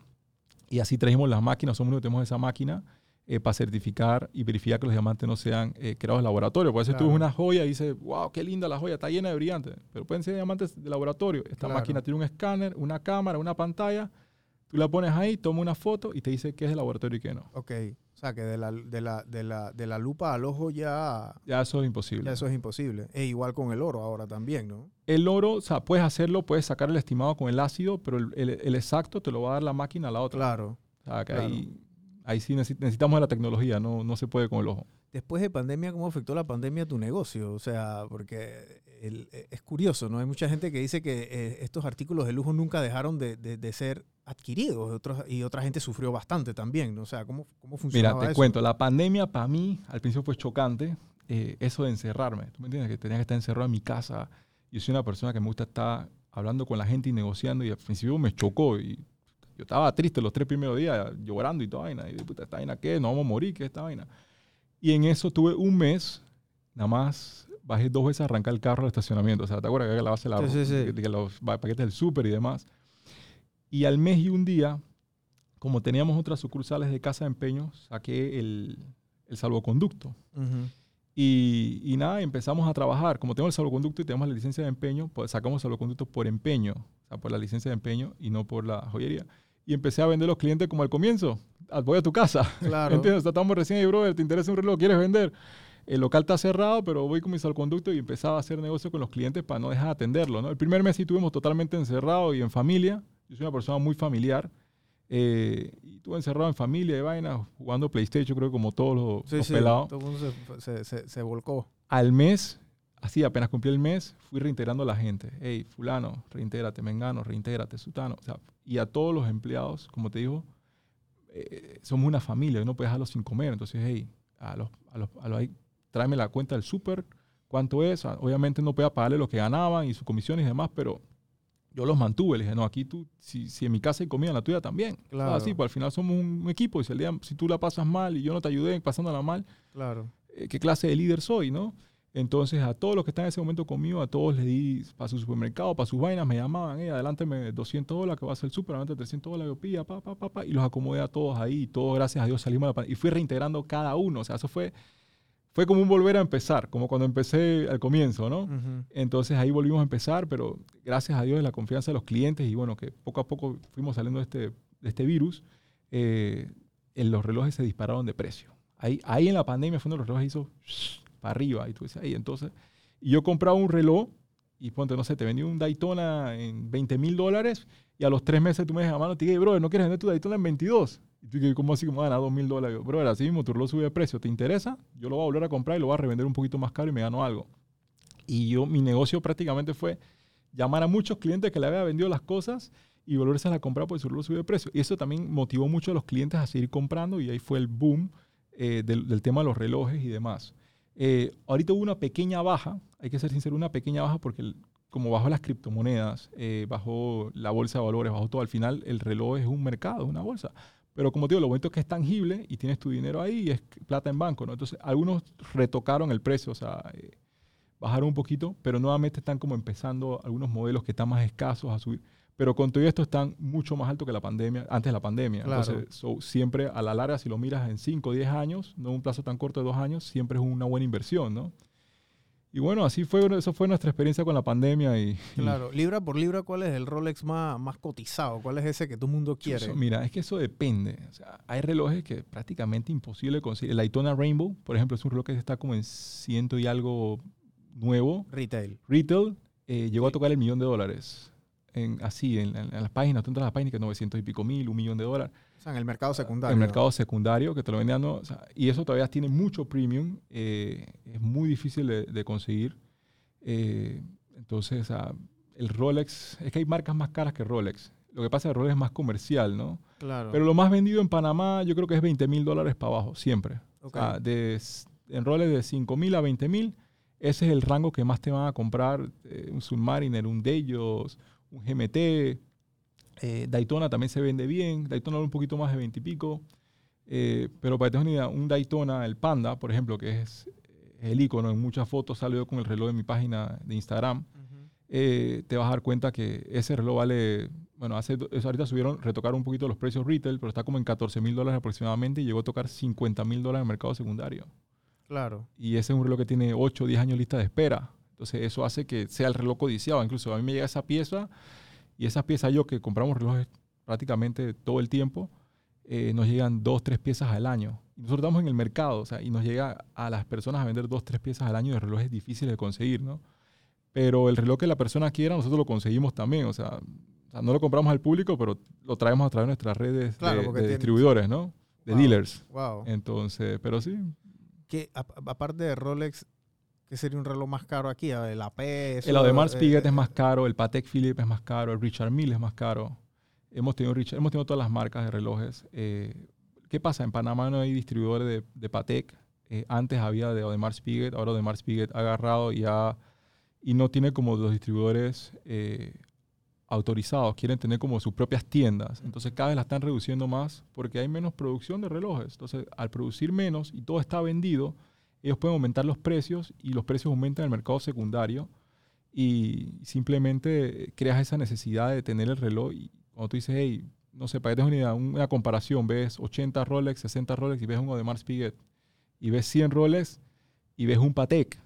Y así trajimos las máquinas, somos los que tenemos esa máquina eh, para certificar y verificar que los diamantes no sean eh, creados en laboratorio. Por eso tú ves una joya y dices, wow, qué linda la joya, está llena de brillantes. Pero pueden ser diamantes de laboratorio. Esta Claro. máquina tiene un escáner, una cámara, una pantalla. Tú la pones ahí, toma una foto y te dice qué es de laboratorio y qué no. Ok, sea que de la, de la, de la, de la lupa al ojo ya, Ya eso es imposible. ya eso es imposible. E igual con el oro ahora también, ¿no? El oro, o sea, puedes hacerlo, puedes sacar el estimado con el ácido, pero el, el- el exacto te lo va a dar la máquina a la otra. Claro. O sea, que claro. ahí, ahí sí necesi- necesitamos de la tecnología, no, no se puede con el ojo. Después de pandemia, ¿cómo afectó la pandemia a tu negocio? O sea, porque el- e, es curioso, ¿no? Hay mucha gente que dice que eh, estos artículos de lujo nunca dejaron de, de- de ser adquiridos otros- y otra gente sufrió bastante también, ¿no? O sea, ¿cómo, cómo funcionaba Mira, te eso? cuento, la pandemia para mí al principio fue chocante, eh, eso de encerrarme. ¿Tú me entiendes? Que tenía que estar encerrado en mi casa. Yo soy una persona que me gusta estar hablando con la gente y negociando y al principio me chocó y yo estaba triste los tres primeros días, llorando y toda vaina. Y puta, ¿esta vaina qué? ¿Nos vamos a morir? ¿Qué es esta vaina? Y en eso tuve un mes, nada más bajé dos veces a arrancar el carro al estacionamiento. O sea, ¿te acuerdas que la base la Sí, sí, sí. de- de que los paquetes del súper y demás? Y al mes y un día, como teníamos otras sucursales de casa de empeño, saqué el, el salvoconducto. Y, y nada, empezamos a trabajar. Como tenemos el salvoconducto y tenemos la licencia de empeño, pues sacamos el salvoconducto por empeño, o sea, por la licencia de empeño y no por la joyería. Y empecé a vender a los clientes como al comienzo. Ah, Voy a tu casa. Claro. ¿Entiendes? Estamos recién ahí, brother, te interesa un reloj, quieres vender. El local está cerrado, pero voy con mi salvoconducto y empezaba a hacer negocio con los clientes para no dejar de atenderlo. ¿no? El primer mes sí estuvimos totalmente encerrados y en familia. Yo soy una persona muy familiar. Eh, y estuve encerrado en familia y vaina, jugando PlayStation, creo que como todos los, Sí, los sí, pelados todo el mundo se, se- se- se volcó. al mes, así apenas cumplí el mes, fui reintegrando a la gente. Hey, fulano, reintégrate, mengano, reintégrate, sutano. O sea, y a todos los empleados, como te digo, eh, somos una familia, no puedes dejarlos sin comer. Entonces, hey, a los, a los, a los ahí, tráeme la cuenta del súper, cuánto es. Ah, Obviamente no podía pagarle lo que ganaban y sus comisiones y demás, pero yo los mantuve. Le dije, no, aquí tú, si, si en mi casa hay comida, en la tuya también. Claro. Así, pues al final somos un equipo. Y si, el día- si tú la pasas mal y yo no te ayudé pasándola mal, Claro. eh, qué clase de líder soy, ¿no? Entonces a todos los que están en ese momento conmigo, a todos les di para su supermercado, para sus vainas, me llamaban, eh, adelántame 200 dólares que va a ser el súper, adelante 300 dólares, yo pilla, pa, pa, pa, pa, y los acomodé a todos ahí, y todos gracias a Dios salimos de la pan- y fui reintegrando cada uno, o sea, eso fue, fue como un volver a empezar, como cuando empecé al comienzo, ¿no? Entonces ahí volvimos a empezar, pero gracias a Dios de la confianza de los clientes y bueno, que poco a poco fuimos saliendo de este, de este virus, eh, en los relojes se dispararon de precio. Ahí, ahí en la pandemia fue donde los relojes hizo para arriba y tú dices, ahí entonces, y yo compraba un reloj y ponte, no sé, te vendí un Daytona en 20 mil dólares y a los tres meses tú me dices, mano, te dije, bro, ¿no quieres vender tu Daytona en 22? Y tú dices, ¿cómo así a ganar 2 mil dólares? Bro, así mismo tu reloj sube de precio, ¿te interesa? Yo lo voy a volver a comprar y lo voy a revender un poquito más caro y me gano algo. Y yo, mi negocio prácticamente fue llamar a muchos clientes que le había vendido las cosas y volverse a comprar porque su reloj subió de precio. Y eso también motivó mucho a los clientes a seguir comprando y ahí fue el boom eh, del, del tema de los relojes y demás. Eh, ahorita hubo una pequeña baja, hay que ser sincero, una pequeña baja porque como bajó las criptomonedas, eh, bajó la bolsa de valores, bajó todo, al final el reloj es un mercado, una bolsa. Pero como te digo, lo bonito es que es tangible y tienes tu dinero ahí y es plata en banco, ¿no? Entonces, algunos retocaron el precio, o sea, eh, bajaron un poquito, pero nuevamente están como empezando algunos modelos que están más escasos a subir. Pero con todo esto están mucho más altos que la pandemia, antes de la pandemia. Claro. Entonces, so, siempre a la larga, si lo miras en 5 o 10 años, no un plazo tan corto de dos años, siempre es una buena inversión, ¿no? Y bueno, así fue, eso fue nuestra experiencia con la pandemia. Y, y Claro, libra por libra, ¿cuál es el Rolex más, más cotizado? ¿Cuál es ese que todo el mundo quiere? Eso, mira, es que eso depende. O sea, hay relojes que es prácticamente imposible conseguir. El Daytona Rainbow, por ejemplo, es un reloj que está como en ciento y algo nuevo. Retail. Retail eh, llegó a tocar el millón de dólares. En, así, en, en- en las páginas, tú entras a las páginas que 900 y pico mil, un millón de dólares. O sea, en el mercado secundario. El mercado secundario, que te lo vendían, ¿no? O sea, y eso todavía tiene mucho premium. eh, es muy difícil de, de conseguir. Eh, entonces, sea, el Rolex, es que hay marcas más caras que Rolex. Lo que pasa es que Rolex es más comercial, ¿no? Claro. Pero lo más vendido en Panamá, yo creo que es 20 mil dólares para abajo, siempre. Ok. O sea, de, en roles de 5 mil a 20 mil, ese es el rango que más te van a comprar. eh, un Submariner, un Delos, un GMT. eh, Daytona también se vende bien. Daytona un poquito más de 20 y pico. Eh, pero para que tengas una idea, un Daytona, el Panda, por ejemplo, que es, el icono en muchas fotos, salió con el reloj en mi página de Instagram eh, te vas a dar cuenta que ese reloj vale, bueno, hace, ahorita subieron, retocaron un poquito los precios retail, pero está como en 14 mil dólares aproximadamente y llegó a tocar 50 mil dólares en el mercado secundario. Claro. Y ese es un reloj que tiene 8 o 10 años lista de espera. Entonces eso hace que sea el reloj codiciado. Incluso a mí me llega esa pieza y esa pieza yo que compramos relojes prácticamente todo el tiempo, eh, nos llegan dos, tres piezas al año. Nosotros estamos en el mercado, o sea, y nos llega a las personas a vender dos, tres piezas al año de relojes difíciles de conseguir, ¿no? Pero el reloj que la persona quiera, nosotros lo conseguimos también, o sea, o sea, no lo compramos al público, pero lo traemos a través de nuestras redes Claro, de, porque de tiene- distribuidores, ¿no? De Wow. dealers. Wow. Entonces, pero sí, ¿Qué, a- aparte de Rolex, ¿qué sería un reloj más caro aquí? El AP. eso, El Audemars Piguet eh, es más caro, el Patek Philippe es más caro, el Richard Mille es más caro. Hemos tenido, Richard, hemos tenido todas las marcas de relojes. Eh, ¿Qué pasa? En Panamá no hay distribuidores de, de Patek. Eh, antes había de Audemars Piguet, ahora Audemars Piguet ha agarrado y, ha- y no tiene como los distribuidores eh, autorizados. Quieren tener como sus propias tiendas. Entonces cada vez la están reduciendo más porque hay menos producción de relojes. Entonces al producir menos y todo está vendido, ellos pueden aumentar los precios y los precios aumentan en el mercado secundario y simplemente creas esa necesidad de tener el reloj y cuando tú dices, hey, no sé, para que una idea, una comparación, ves 80 Rolex, 60 Rolex y ves un Audemars Piguet y ves 100 Rolex y ves un Patek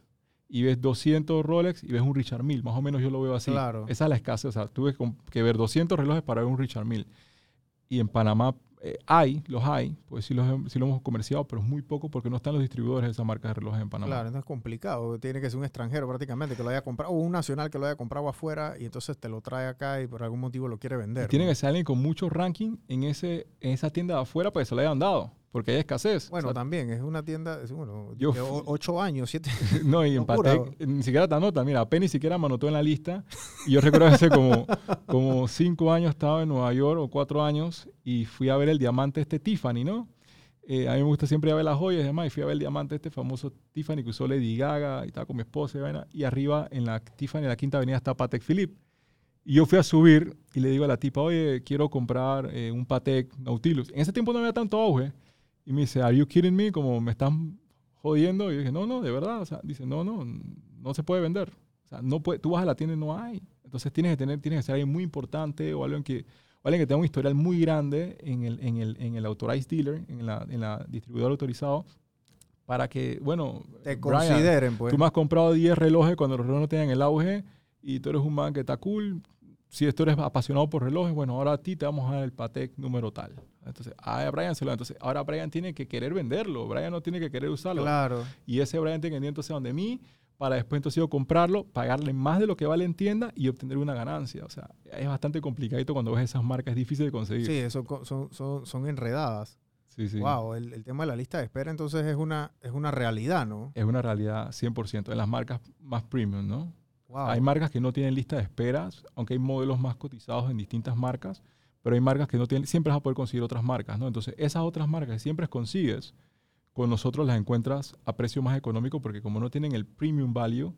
y ves 200 Rolex y ves un Richard Mille, más o menos yo lo veo así. Claro. Esa es la escasez, o sea, tuve que ver 200 relojes para ver un Richard Mille. Y en Panamá eh, hay, los hay, pues sí los, sí lo hemos comerciado, pero es muy poco porque no están los distribuidores de esa marca de relojes en Panamá. Claro, entonces es complicado. Tiene que ser un extranjero prácticamente que lo haya comprado, o un nacional que lo haya comprado afuera y entonces te lo trae acá y por algún motivo lo quiere vender. Y tiene ¿no? que ser alguien con mucho ranking en, ese, en esa tienda de afuera para que se lo hayan dado, porque hay escasez. Bueno, O sea, también es una tienda, es, bueno, Yo de ocho años, siete. no, y. Patek ni siquiera te anota. Mira, apenas ni siquiera me anotó en la lista. Y yo recuerdo hace como, como cinco años estaba en Nueva York o cuatro años y fui a ver el diamante este Tiffany, ¿no? Eh, a mí me gusta siempre ir a ver las joyas y demás. Y fui a ver el diamante este famoso Tiffany que usó Lady Gaga y estaba con mi esposa y vaina. Y arriba en la Tiffany, en la quinta avenida, está Patek Philippe. Y yo fui a subir y le digo a la tipa, oye, quiero comprar eh, un Patek Nautilus. En ese tiempo no había tanto auge. Y me dice, ¿Are you kidding me? Como me están jodiendo. Y yo dije, no, no, de verdad. O sea, dice, no, no, no se puede vender. O sea, no puede, tú vas a la tienda y no hay. Entonces tienes que tener, tienes que ser alguien muy importante o alguien que, o alguien que tenga un historial muy grande en el, en el, en el authorized dealer, en la, en la distribuidor autorizado, para que, bueno, Te Brian, consideren, pues. tú me has comprado 10 relojes cuando los relojes no tenían el auge y tú eres un man que está cool. Si tú eres apasionado por relojes, bueno, ahora a ti te vamos a dar el Patek número tal. Entonces, a Brian se lo. Entonces, ahora Brian tiene que querer venderlo. Brian no tiene que querer usarlo. Claro. Y ese Brian tiene que venir entonces donde mí para después entonces yo comprarlo, pagarle más de lo que vale en tienda y obtener una ganancia. O sea, es bastante complicadito cuando ves esas marcas, es difícil de conseguir. Sí, eso son, son, son enredadas. sí. sí. Wow, el, el tema de la lista de espera entonces es una, es una realidad, ¿no? Es una realidad 100% en las marcas más premium, ¿no? Wow. Hay marcas que no tienen lista de esperas, aunque hay modelos más cotizados en distintas marcas, pero hay marcas que no tienen, siempre vas a poder conseguir otras marcas, ¿no? Entonces, esas otras marcas que siempre consigues, con nosotros las encuentras a precio más económico porque como no tienen el premium value,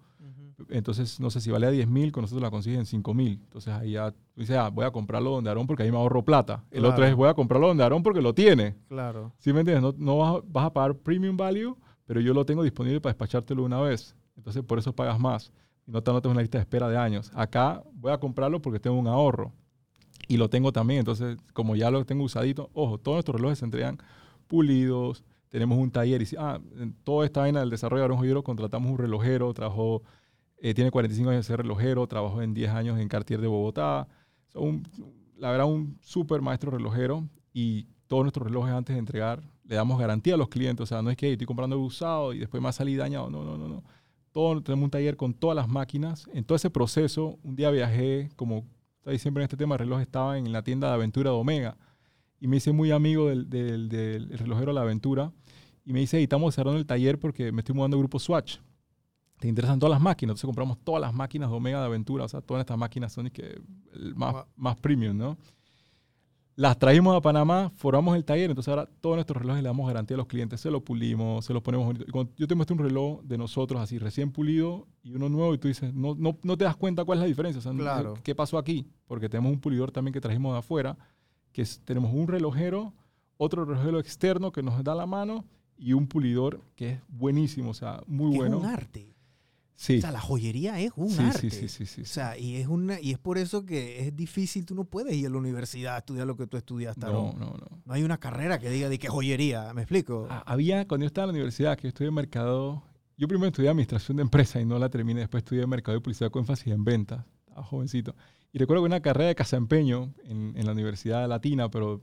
entonces, no sé, si vale a 10 mil, con nosotros la consigues en 5 mil. Entonces, ahí ya dices, ah, voy a comprarlo donde Aarón porque ahí me ahorro plata. El otro es, voy a comprarlo donde Aarón porque lo tiene. Claro. ¿Sí me entiendes? No, no vas, a- vas a pagar premium value, pero yo lo tengo disponible para despachártelo una vez. Entonces, por eso pagas más. Y no te anotas una lista de espera de años. Acá voy a comprarlo porque tengo un ahorro. Y lo tengo también. Entonces, como ya lo tengo usadito, ojo, todos nuestros relojes se entregan pulidos. Tenemos un taller. Y, si- ah, en toda esta vaina del desarrollo de Aarón Joyero contratamos un relojero. Trabajó, eh, tiene 45 años de ser relojero. Trabajó en 10 años en Cartier de Bogotá. So, un- la verdad, un súper maestro relojero. Y todos nuestros relojes antes de entregar le damos garantía a los clientes. O sea, no es que "Hey, estoy comprando usado y después me salido dañado. No, no, no, no. Todo, tenemos un taller con todas las máquinas. En todo ese proceso, un día viajé, como ahí siempre en este tema, el reloj estaba en la tienda de aventura de Omega. Y me hice muy amigo del, del- del relojero de la aventura. Y me dice, "Hey, estamos cerrando el taller porque me estoy mudando al grupo Swatch. Te interesan todas las máquinas. Entonces compramos todas las máquinas de Omega de aventura. O sea, todas estas máquinas son que más, más premium, ¿no? Las trajimos a Panamá, formamos el taller, entonces ahora todos nuestros relojes le damos garantía a los clientes, se los pulimos, se los ponemos bonito. Cuando yo te muestro un reloj de nosotros así recién pulido y uno nuevo y tú dices, no, no, no te das cuenta cuál es la diferencia, o sea, Claro. ¿qué pasó aquí? Porque tenemos un pulidor también que trajimos de afuera, que es- tenemos un relojero, otro relojero externo que nos da la mano y un pulidor que es buenísimo, o sea, muy bueno. Es un arte. Sí. O sea, la joyería es un sí, arte. sí, sí, sí, sí, O sea, y es, una, y es por eso que es difícil, tú no puedes ir a la universidad a estudiar lo que tú estudiaste. No, no, no. No hay una carrera que diga de qué joyería, ¿me explico? Ah, Había, cuando yo estaba en la universidad, que yo estudié mercado, yo primero estudié administración de empresas y no la terminé, después estudié mercado y publicidad con énfasis en ventas, estaba jovencito. Y recuerdo que una carrera de casaempeño en, en la Universidad Latina, pero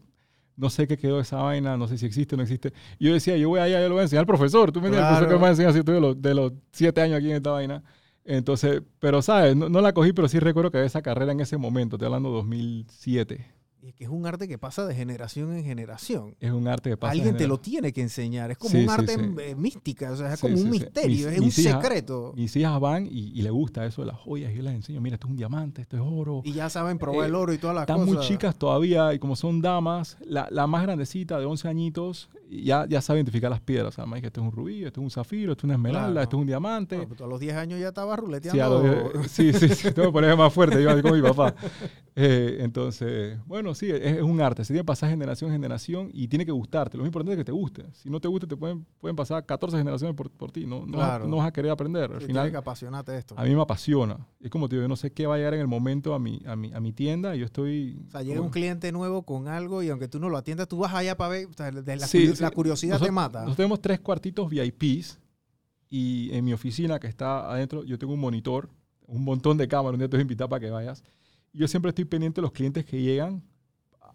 no sé qué quedó esa vaina, no sé si existe o no existe. Y yo decía, yo voy allá, yo lo voy a enseñar al profesor, tú me entiendes, el profesor que Claro. me va a enseñar si estoy de los, de los siete años aquí en esta vaina. Entonces, pero sabes, no, no la cogí, pero sí recuerdo que había esa carrera en ese momento, estoy hablando 2007. Es que es un arte que pasa de generación en generación. Es un arte que pasa. Alguien te lo tiene que enseñar. Es como Sí, un sí, arte sí. eh, mística, o sea, es como un misterio, Mis- es un hijas- secreto. Mis hijas van y, y les gusta eso de las joyas. Yo les enseño, mira, esto es un diamante, esto es oro. Y ya saben probar Eh, el oro y todas las Están cosas. muy chicas todavía y como son damas, la, la más grandecita de 11 añitos ya, ya sabe identificar las piedras. O sea, más que esto es un rubí, esto es un zafiro, esto es una esmeralda, Claro. esto es un diamante. Bueno, a los 10 años ya estaba Sí, a ruleteando. los- sí, sí, sí, tengo que ponerme más fuerte, yo como mi papá. Eh, entonces, bueno, sí, es, es un arte, se tiene que pasar generación en generación y tiene que gustarte. Lo más importante es que te guste. Si no te gusta, te pueden, pueden pasar 14 generaciones por, por ti. No, no, vas- Claro. no vas a querer aprender. Al Sí, final, que apasionarte esto. a mí me apasiona. Es como digo, yo no sé qué va a llegar en el momento a mi, a mi, a mi tienda y yo estoy... O sea, llega un cliente nuevo con algo y aunque tú no lo atiendas, tú vas allá para ver. o sea, de la, Sí, la curiosidad Nosotros- te mata. Nosotros tenemos tres cuartitos VIPs y en mi oficina que está adentro yo tengo un monitor, un montón de cámaras, un día te voy a invitar para que vayas. Yo siempre estoy pendiente de los clientes que llegan,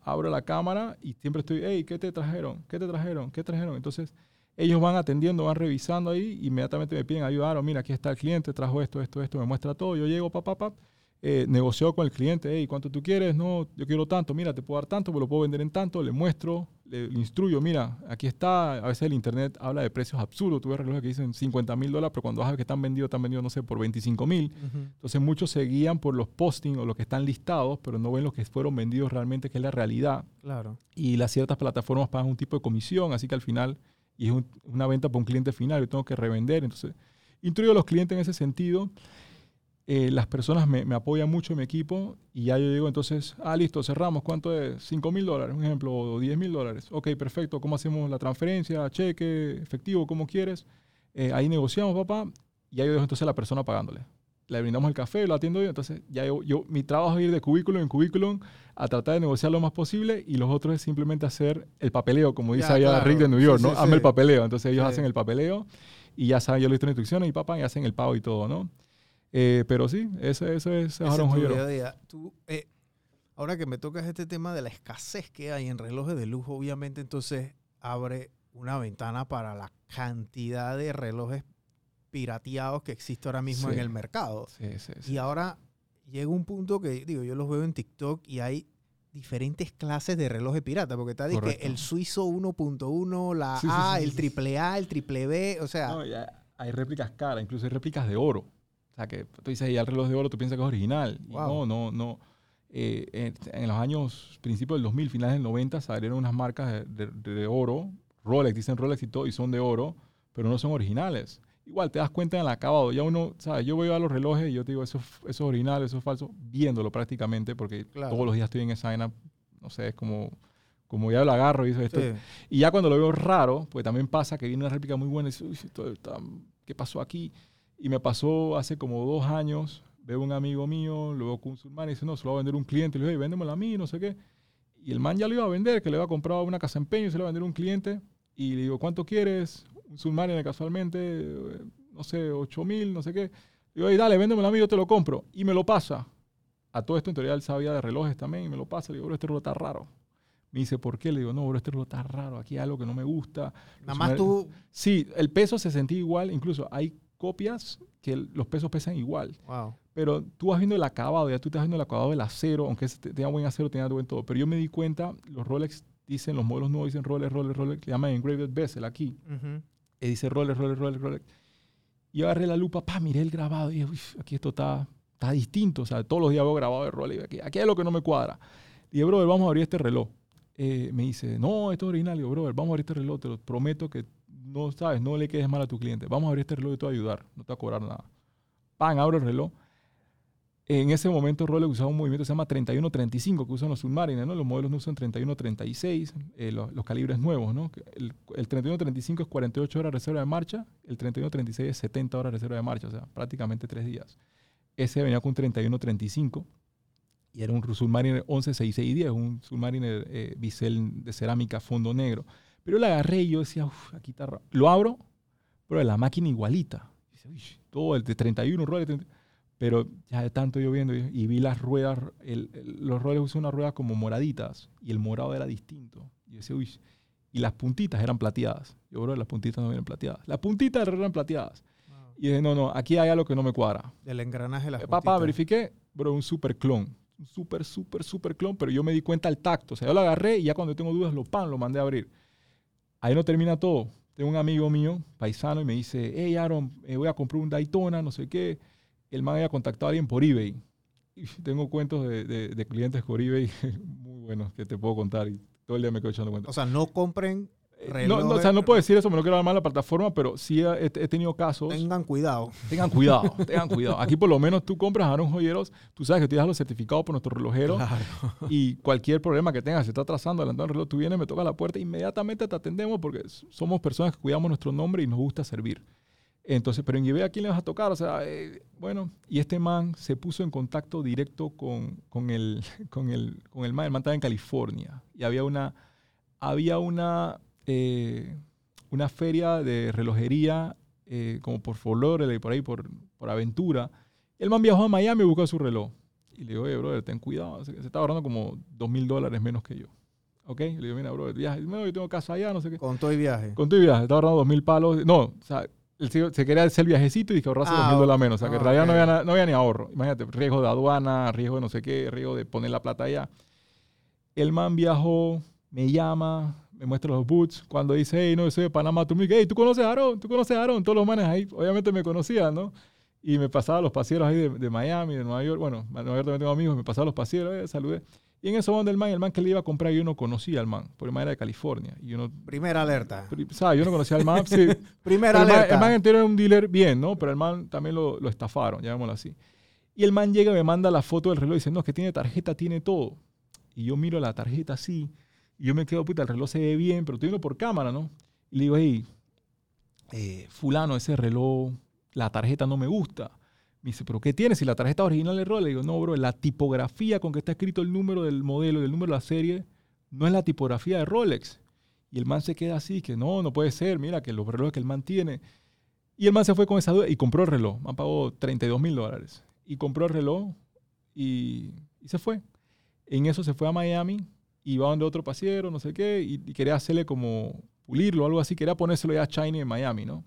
abro la cámara y siempre estoy, hey, ¿qué te trajeron? ¿Qué te trajeron? ¿Qué trajeron? Entonces ellos van atendiendo, van revisando ahí, inmediatamente me piden ayuda, "Aaron, mira, aquí está el cliente, trajo esto, esto, esto, me muestra todo, yo llego, papá, papá, eh, negocio con el cliente, hey, ¿cuánto tú quieres? No, yo quiero tanto, mira, te puedo dar tanto, pero lo puedo vender en tanto, le muestro, le, le instruyo, mira, aquí está, a veces el internet habla de precios absurdos, tú ves relojes que dicen 50 mil dólares, pero cuando vas a ver que están vendidos, están vendidos, no sé, por 25 mil. Entonces muchos se guían por los postings o los que están listados, pero no ven los que fueron vendidos realmente, que es la realidad. Claro. Y las ciertas plataformas pagan un tipo de comisión, así que al final, y es un- una venta para un cliente final, yo tengo que revender. Entonces, instruyo a los clientes en ese sentido. Eh, las personas me, me apoyan mucho en mi equipo y ya yo digo entonces, ah, listo, cerramos, ¿cuánto es? 5 mil dólares, un ejemplo, o 10 mil dólares. Ok, perfecto, ¿cómo hacemos la transferencia, cheque, efectivo, como quieres? Eh, ahí negociamos, papá, y ahí yo dejo entonces a la persona pagándole. le brindamos el café, lo atiendo yo. Entonces, ya yo, yo- mi trabajo es ir de cubículo en cubículo a tratar de negociar lo más posible y los otros es simplemente hacer el papeleo, como dice Ya, allá claro. Rick de New York, Sí, ¿no? sí, Hazme sí. el papeleo. Entonces, ellos hacen el papeleo y ya saben, yo les doy instrucciones y papá, y hacen el pago y todo, ¿no? Eh, pero sí, eso, eso es un es joyero. Tú, eh, ahora que me tocas este tema de la escasez que hay en relojes de lujo, obviamente entonces abre una ventana para la cantidad de relojes pirateados que existe ahora mismo Sí. en el mercado. Sí, sí, sí. Y ahora llega un punto que, digo, yo los veo en TikTok y hay diferentes clases de relojes pirata, porque está Correcto. el suizo 1.1, la A, sí, el triple A, el triple B, o sea, No, ya hay réplicas caras, incluso hay réplicas de oro. O sea, que tú dices, ya el reloj de oro, tú piensas que es original. Y Wow. no, no, no. Eh, en, en los años, principios del 2000, finales del 90, salieron unas marcas de, de- de oro, Rolex, dicen Rolex y todo, y son de oro, pero no son originales. Igual te das cuenta en el acabado. Ya uno, ¿sabes? Yo voy a los relojes y yo te digo, eso, es- eso es original, eso es falso, viéndolo prácticamente, porque Claro. todos los días estoy en esa vaina. No sé, es como, como ya lo agarro y eso, esto, sí. y ya cuando lo veo raro, pues también pasa que viene una réplica muy buena y dice, "Uy, esto está- ¿qué pasó aquí? Y me pasó hace como dos años, veo un amigo mío, lo veo con un subman y dice, no, se lo va a vender un cliente. Le digo, hey, véndemelo a mí, no sé qué. Y el man ya lo iba a vender, que le había comprado una casa empeño y se lo iba a vender a un cliente. Y le digo, ¿cuánto quieres? Un submariner casualmente, eh, no sé, 8 mil, no sé qué. Le digo, hey, dale, véndemelo a mí, yo te lo compro. Y me lo pasa. A todo esto en teoría él sabía de relojes también y me lo pasa. Le digo, bro, este reloj está raro. Me dice, ¿por qué? Le digo, no, bro, este reloj está raro. Aquí hay algo que no me gusta. Nada más tú, Sí, el peso se sentía igual. Incluso hay copias que los pesos pesan igual. wow, Pero tú vas viendo el acabado, ya tú estás viendo el acabado del acero, aunque tenga buen acero, tenga buen todo. Pero yo me di cuenta, los Rolex dicen, los modelos nuevos dicen Rolex, Rolex, Rolex, le llaman engraved bezel aquí. ujú, Y dice Rolex, Rolex, Rolex, Rolex. Y agarré la lupa, pa, miré el grabado y dije, "Uy, aquí esto está, está distinto. O sea, todos los días veo grabado de Rolex. Aquí, aquí hay lo que no me cuadra. Y dije, brother, vamos a abrir este reloj. Eh, me dice, no, esto es original. Y digo, brother, vamos a abrir este reloj. Te lo prometo que no sabes, no le quedes mal a tu cliente. Vamos a abrir este reloj y te voy a ayudar. No te va a cobrar nada. Pan, abro el reloj. En ese momento Rolex usaba un movimiento que se llama 3135, que usan los submarines, ¿no? Los modelos no usan 3136, eh, los, calibres nuevos, ¿no? El 3135 es 48 horas de reserva de marcha, el 3136 es 70 horas de reserva de marcha, o sea, prácticamente tres días. Ese venía con 3135 y era un submariner 116610, un submariner eh, bisel de cerámica fondo negro. Pero lo agarré y yo decía, uff, aquí está raro". Lo abro, pero la máquina igualita. Dice, "Uy, todo el de 31 Rolex. 30". Pero ya de tanto yo viendo y, vi las ruedas, el- el- los Rolex usan unas ruedas como moraditas y el morado era distinto. Y yo decía, uy, y las puntitas eran plateadas. Yo, bro, las puntitas no eran plateadas. Las puntitas eran plateadas. Y dije, no, no, aquí hay algo que no me cuadra. del engranaje de las Eh, Papá, verifiqué, bro, un super clon. Un super, super, super clon, pero yo me di cuenta al tacto. O sea, yo lo agarré y ya cuando tengo dudas, lo pan, lo mandé a abrir. Ahí no termina todo. Tengo un amigo mío, paisano, y me dice, hey, Aaron, eh, voy a comprar un Daytona, no sé qué. El man había contactado a alguien por eBay. Y tengo cuentos de, de- de clientes por eBay muy buenos que te puedo contar y todo el día me quedo echando cuentos. O sea, no compren, no, no, o sea, no puedo decir eso, me no quiero dar mal la plataforma, pero sí he, he tenido casos. tengan cuidado. Tengan cuidado, tengan cuidado. Aquí por lo menos tú compras a un joyeros, tú sabes que tú das los certificados por nuestro relojero Claro. y cualquier problema que tengas, se está atrasando, adelantando el reloj, tú vienes, me toca la puerta, inmediatamente te atendemos porque somos personas que cuidamos nuestro nombre y nos gusta servir. Entonces, pero en eBay a quién le vas a tocar, o sea, eh, bueno, y este man se puso en contacto directo con, con, el, con, el, con el man, el man estaba en California y había una, había una, eh, una feria de relojería eh, como por Lauderdale, por ahí, por, por Aventura. El man viajó a Miami y buscó su reloj. Y le digo, oye, brother, ten cuidado. Se, se está ahorrando como dos mil dólares menos que yo. ¿Ok? Le digo, mira, brother, viaje. No, yo tengo casa allá, no sé qué. Con todo y viaje. Con tu viaje, está ahorrando dos mil palos. No, o sea, él se, se quería hacer el viajecito y que ahorrase Ah, dos mil dólares menos. O sea, que en ah, realidad no, había, no había ni ahorro. Imagínate, riesgo de aduana, riesgo de no sé qué, riesgo de poner la plata allá. El man viajó, me llama, me muestra los boots. Cuando dice, hey, no, yo soy de Panamá, tú me dices, hey, ¿tú conoces a Aaron? ¿Tú conoces a Aaron? Todos los manes ahí, obviamente me conocían, ¿no? Y me pasaba los paseros ahí de, de Miami, de Nueva York. Bueno, en Nueva York también tengo amigos, me pasaba los paseros, eh, saludé. Y en eso donde el man, el man que le iba a comprar, yo no conocía al man, porque el man era de California. Y yo no, Primera alerta. ¿sabes? Yo no conocía al man. sí. Primera el, man, alerta. el man entero era un dealer bien, ¿no? Pero el man también lo, lo estafaron, llamémoslo así. Y el man llega y me manda la foto del reloj y dice, no, es que tiene tarjeta, tiene todo. Y yo miro la tarjeta así, yo me quedo, puta, el reloj se ve bien, pero estoy viendo por cámara, ¿no? Y le digo, hey, eh, fulano, ese reloj, la tarjeta no me gusta. Me dice, ¿pero qué tienes? Si la tarjeta original Rolex. Le digo, no, bro, la tipografía con que está escrito el número del modelo y el número de la serie no es la tipografía de Rolex. Y el man se queda así, que no, no puede ser, mira, que los relojes que el man tiene. Y el man se fue con esa duda y compró el reloj. Man pagó 32 mil dólares. Y compró el reloj y, y se fue. En eso se fue a Miami y va donde otro pasiero, no sé qué, y, y quería hacerle como pulirlo, algo así, quería ponérselo ya a China en Miami, ¿no?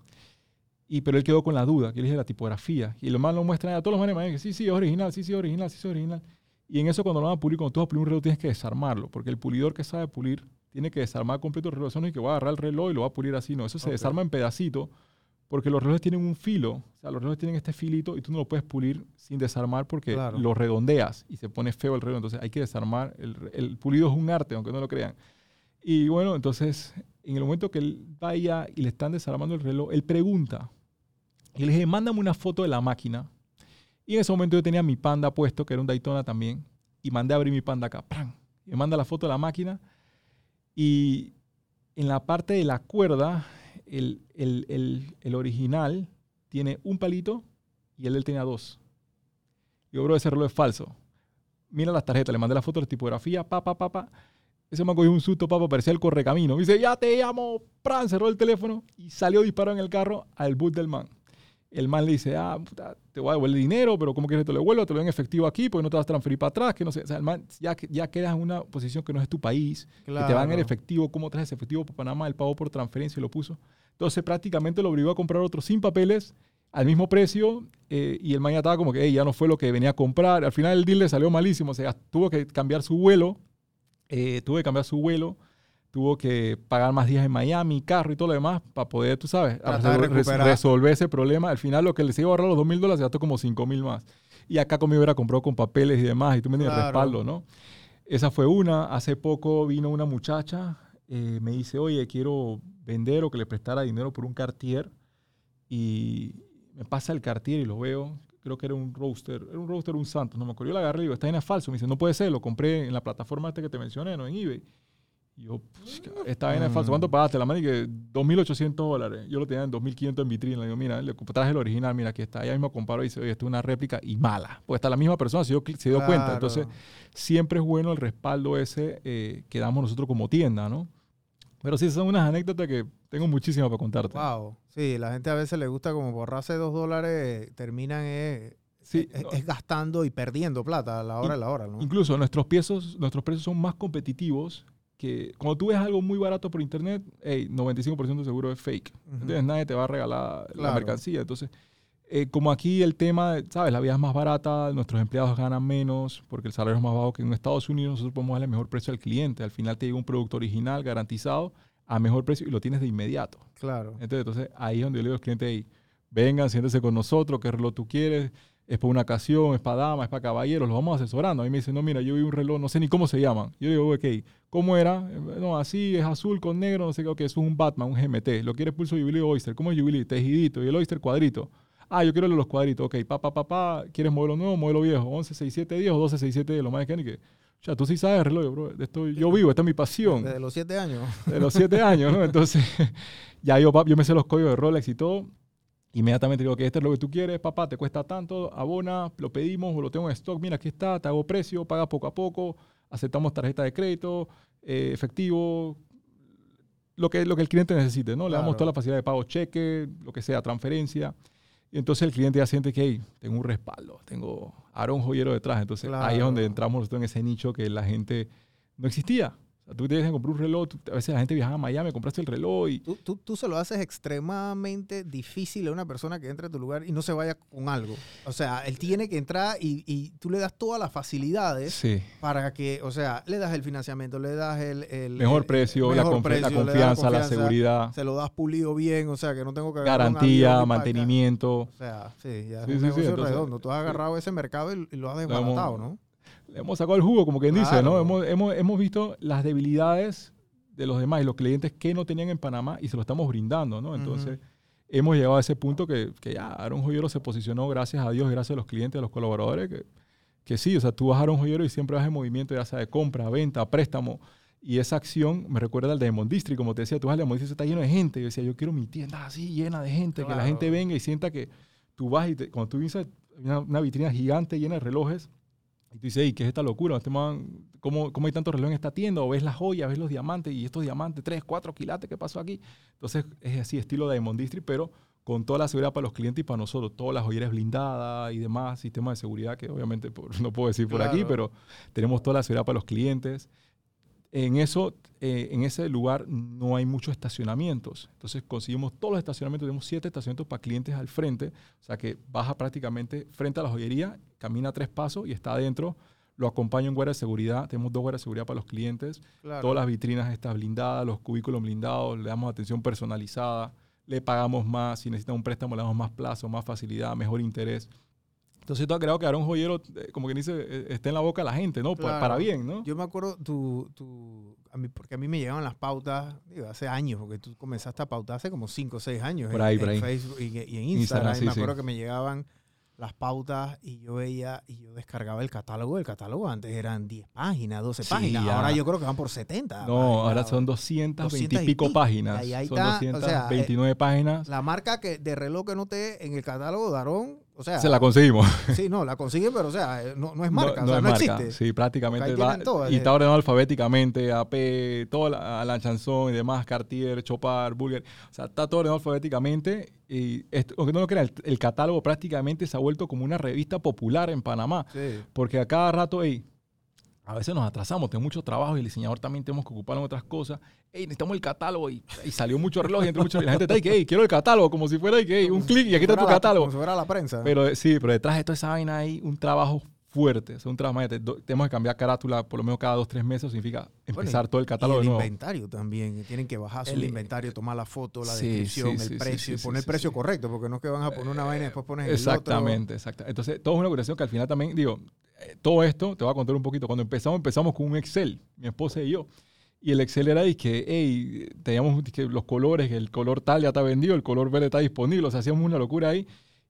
Y, pero él quedó con la duda, que le dije la tipografía. Y lo más lo muestran a todos los manes de Miami, que sí, sí, es original, sí, sí, es original, sí, sí, es original. Y en eso cuando lo van a pulir, cuando tú vas a pulir un reloj, tienes que desarmarlo, porque el pulidor que sabe pulir tiene que desarmar completo el reloj. No es que va a agarrar el reloj y lo va a pulir así, no. Eso se desarma en pedacitos, porque los relojes tienen un filo. O sea, los relojes tienen este filito y tú no lo puedes pulir sin desarmar porque Claro. lo redondeas y se pone feo el reloj. Entonces hay que desarmar. El, el pulido es un arte, aunque no lo crean. Y bueno, entonces, en el momento que él vaya y le están desarmando el reloj, él pregunta. Y le dije, mándame una foto de la máquina. Y en ese momento yo tenía mi panda puesto, que era un Daytona también, y mandé a abrir mi panda acá. ¡pram! Y me manda la foto de la máquina. Y en la parte de la cuerda, el, el- el- el original tiene un palito y de él tenía dos. Yo, bro, ese reloj es falso. Mira las tarjetas, le mandé la foto la tipografía, pa, pa, pa, pa. Ese me cogió un susto, papá, parecía el correcamino. Dice, ya te llamo, pran, cerró el teléfono y salió disparado en el carro al boot del man. El man le dice, ah, puta, te voy a devolver el dinero, pero ¿cómo quieres que te lo devuelva? Te lo doy en efectivo aquí, porque no te vas a transferir para atrás, que no sé. O sea, el man ya, ya quedas en una posición que no es tu país, que te van en Claro. efectivo, ¿cómo traes ese efectivo para Panamá? El pago por transferencia y lo puso. Entonces prácticamente lo obligó a comprar otro sin papeles al mismo precio eh, y el man ya estaba como que "Ey, ya no fue lo que venía a comprar. Al final el deal le salió malísimo, o sea, tuvo que cambiar su vuelo, eh, tuvo que cambiar su vuelo, tuvo que pagar más días en Miami, carro y todo lo demás para poder, tú sabes, recuperar. resolver ese problema. Al final lo que les iba a ahorrar los dos mil dólares se gastó como cinco mil más. Y acá conmigo era compró con papeles y demás, y tú me entiendes, Claro. respaldo, ¿no? Esa fue una. Hace poco vino una muchacha, eh, me dice, oye, quiero vender o que le prestara dinero por un Cartier. Y me pasa el Cartier y lo veo. Creo que era un roaster, era un roaster, un Santos, no me acuerdo. Yo la agarré y digo, esta vaina es falso. Me dice, no puede ser, lo compré en la plataforma esta que te mencioné, no en eBay. Y yo, "Puch, esta vaina es falso. ¿Cuánto pagaste? La y que 2.800 dólares. Yo lo tenía en 2.500 en vitrina. Le digo, mira, le traje el original, mira, aquí está. Ella mismo comparo y dice, oye, esto es una réplica y mala. Pues está la misma persona, se dio, se dio cuenta. Claro. Entonces, siempre es bueno el respaldo ese eh, que damos nosotros como tienda, ¿no? Pero sí, son unas anécdotas que tengo muchísimas para contarte. Wow. Sí, la gente a veces le gusta como borrarse dos dólares, terminan eh, Sí, es, no. es gastando y perdiendo plata a la hora de la hora, ¿no? Incluso nuestros precios, nuestros precios son más competitivos que cuando tú ves algo muy barato por internet, hey, 95% seguro es fake. Entonces nadie te va a regalar la mercancía. Entonces, eh, como aquí el tema, ¿sabes? La vida es más barata, nuestros empleados ganan menos porque el salario es más bajo que en Estados Unidos, nosotros podemos darle mejor precio al cliente. Al final te llega un producto original garantizado a mejor precio y lo tienes de inmediato. Claro. Entonces, entonces ahí es donde yo le digo a los clientes, "Ey, vengan, siéntense con nosotros, qué reloj tú quieres, es para una ocasión, es para damas, es para caballeros, los vamos asesorando. A mí me dicen, no, mira, yo vi un reloj, no sé ni cómo se llaman. Yo digo, ok, ¿cómo era? Eh, No, así, es azul con negro, no sé qué, ok, eso es un Batman, un GMT. ¿Lo quieres pulso Jubilee o Oyster? ¿Cómo es Jubilee? Tejidito. ¿Y el Oyster cuadrito? Ah, yo quiero los cuadritos. Ok, pa, pa, pa, ¿quieres modelo nuevo, modelo viejo? 11, 6, 7, 10 o 12, 6, 7, 10, lo más que que... O sea, tú sí sabes el reloj, bro. Esto, yo vivo, esta es mi pasión Desde los siete años. de los siete años, ¿no? Entonces, ya yo, yo me sé los códigos de Rolex y todo. Inmediatamente digo que este es lo que tú quieres, papá, te cuesta tanto, abona, lo pedimos o lo tengo en stock, mira, aquí está, te hago precio, paga poco a poco, aceptamos tarjeta de crédito, eh, efectivo, lo que, lo que el cliente necesite, ¿no? Le damos toda la facilidad de pago, cheque, lo que sea, transferencia. Y entonces el cliente ya siente que, hey, tengo un respaldo, tengo Aaron Joyero detrás. Entonces ahí es donde entramos nosotros en ese nicho que la gente no existía. O sea, tú tienes que comprar un reloj, tú- a veces la gente viaja a Miami, compraste el reloj y Tú, tú, tú se lo haces extremadamente difícil a una persona que entre a tu lugar y no se vaya con algo. O sea, él tiene que entrar y, y tú le das todas las facilidades sí, para que, o sea, le das el financiamiento, le das el... el- mejor el- precio, la, mejor la precio, confianza, la seguridad, Se lo das pulido bien, o sea, que no tengo que garantía, mantenimiento. O sea, sí, ya es Sí, un sí, negocio entonces- redondo. Tú has agarrado ese mercado y, y lo has desbaratado, ¿no? Le hemos sacado el jugo, como quien dice, Claro. ¿no? Hemos, hemos, hemos visto las debilidades de los demás y los clientes que no tenían en Panamá y se lo estamos brindando, ¿no? Entonces, hemos llegado a ese punto que, que ya Aaron Joyero se posicionó, gracias a Dios, gracias a los clientes, a los colaboradores, que, que sí, o sea, tú vas a Aaron Joyero y siempre vas en movimiento, ya sea de compra, venta, préstamo. Y esa acción me recuerda al Diamond District, como te decía, tú vas al Diamond District, está lleno de gente. Yo decía, yo quiero mi tienda así, llena de gente, que la Claro. gente venga y sienta que tú vas y te- cuando tú vienes, una, una vitrina gigante llena de relojes. Y tú dices, "Ey, ¿qué es esta locura? Este man, ¿cómo, ¿Cómo hay tantos relojes en esta tienda? O ves las joyas, ves los diamantes y estos diamantes, 3, 4 quilates, ¿qué pasó aquí? Entonces es así, estilo Diamond District, pero con toda la seguridad para los clientes y para nosotros. Todas las joyerías blindadas y demás, sistemas de seguridad que obviamente por- no puedo decir por aquí, pero tenemos toda la seguridad para los clientes. En, eso, eh, en ese lugar no hay muchos estacionamientos. Entonces conseguimos todos los estacionamientos. Tenemos siete estacionamientos para clientes al frente. O sea que baja prácticamente frente a la joyería, camina tres pasos y está adentro. Lo acompaño en guardia de seguridad. Tenemos dos guardias de seguridad para los clientes. Claro. Todas las vitrinas están blindadas, los cubículos blindados, le damos atención personalizada, le pagamos más, si necesita un préstamo le damos más plazo, más facilidad, mejor interés. Entonces ha creado que un joyero, eh, como quien dice, eh, esté en la boca de la gente, ¿no? Claro. Para bien, ¿no? Yo me acuerdo, tu, tu, a mí, porque a mí me llegaban las pautas, digo, hace años, porque tú comenzaste a pautar hace como 5 o 6 años Por en, ahí, por en ahí. Facebook y, y en Instagram, Instagram. y sí, me sí. acuerdo que me llegaban las pautas y yo veía y yo descargaba el catálogo. El catálogo antes eran 10 páginas, 12 Sí, páginas. ya. Ahora yo creo que van por 70. No, páginas. ahora son 220 200 y y pico páginas. Y ahí son está, o sea, eh, 229 páginas. La marca que de reloj que no te en el catálogo Darón, o sea, Se la conseguimos. sí, no, la consiguen, pero o sea, eh, no, no es marca, o no sea, no marca. existe. Sí, prácticamente. Va- todas, y eh. está ordenado alfabéticamente, AP, todo la, la chanson y demás, Cartier, Chopard, Bulger. O sea, está todo ordenado alfabéticamente. Y esto- aunque no lo crean, el, el catálogo prácticamente se ha vuelto como una revista popular en Panamá. Sí. Porque a cada rato, ey, a veces nos atrasamos, tenemos mucho trabajo y el diseñador también tenemos que ocupar en otras cosas. Ey, necesitamos el catálogo y, y salió mucho reloj y entró mucho. Y la gente está que, quiero el catálogo, como si fuera, que, un clic y aquí está tu fuera la- catálogo. Como si fuera la prensa. Pero eh, sí, pero detrás de toda esa vaina hay un trabajo fuerte. O sea, un trabajo, tenemos que cambiar carátula por lo menos cada dos, tres meses. Significa Bueno, empezar todo el y catálogo el de nuevo. inventario también. Tienen que bajar su El- inventario, tomar la foto, la Sí, descripción, sí, el sí, precio, y poner el precio correcto, porque no es que van a poner una vaina y después pones el otro. Exactamente, exactamente. Entonces, todo es una curación que al final también, digo, eh, todo esto, te voy a contar un poquito. Cuando empezamos, empezamos con un Excel, mi esposa y yo. Y el Excel era de que, hey, teníamos que los colores, el color tal ya está vendido, el color verde está disponible, o sea, hacíamos una locura ahí.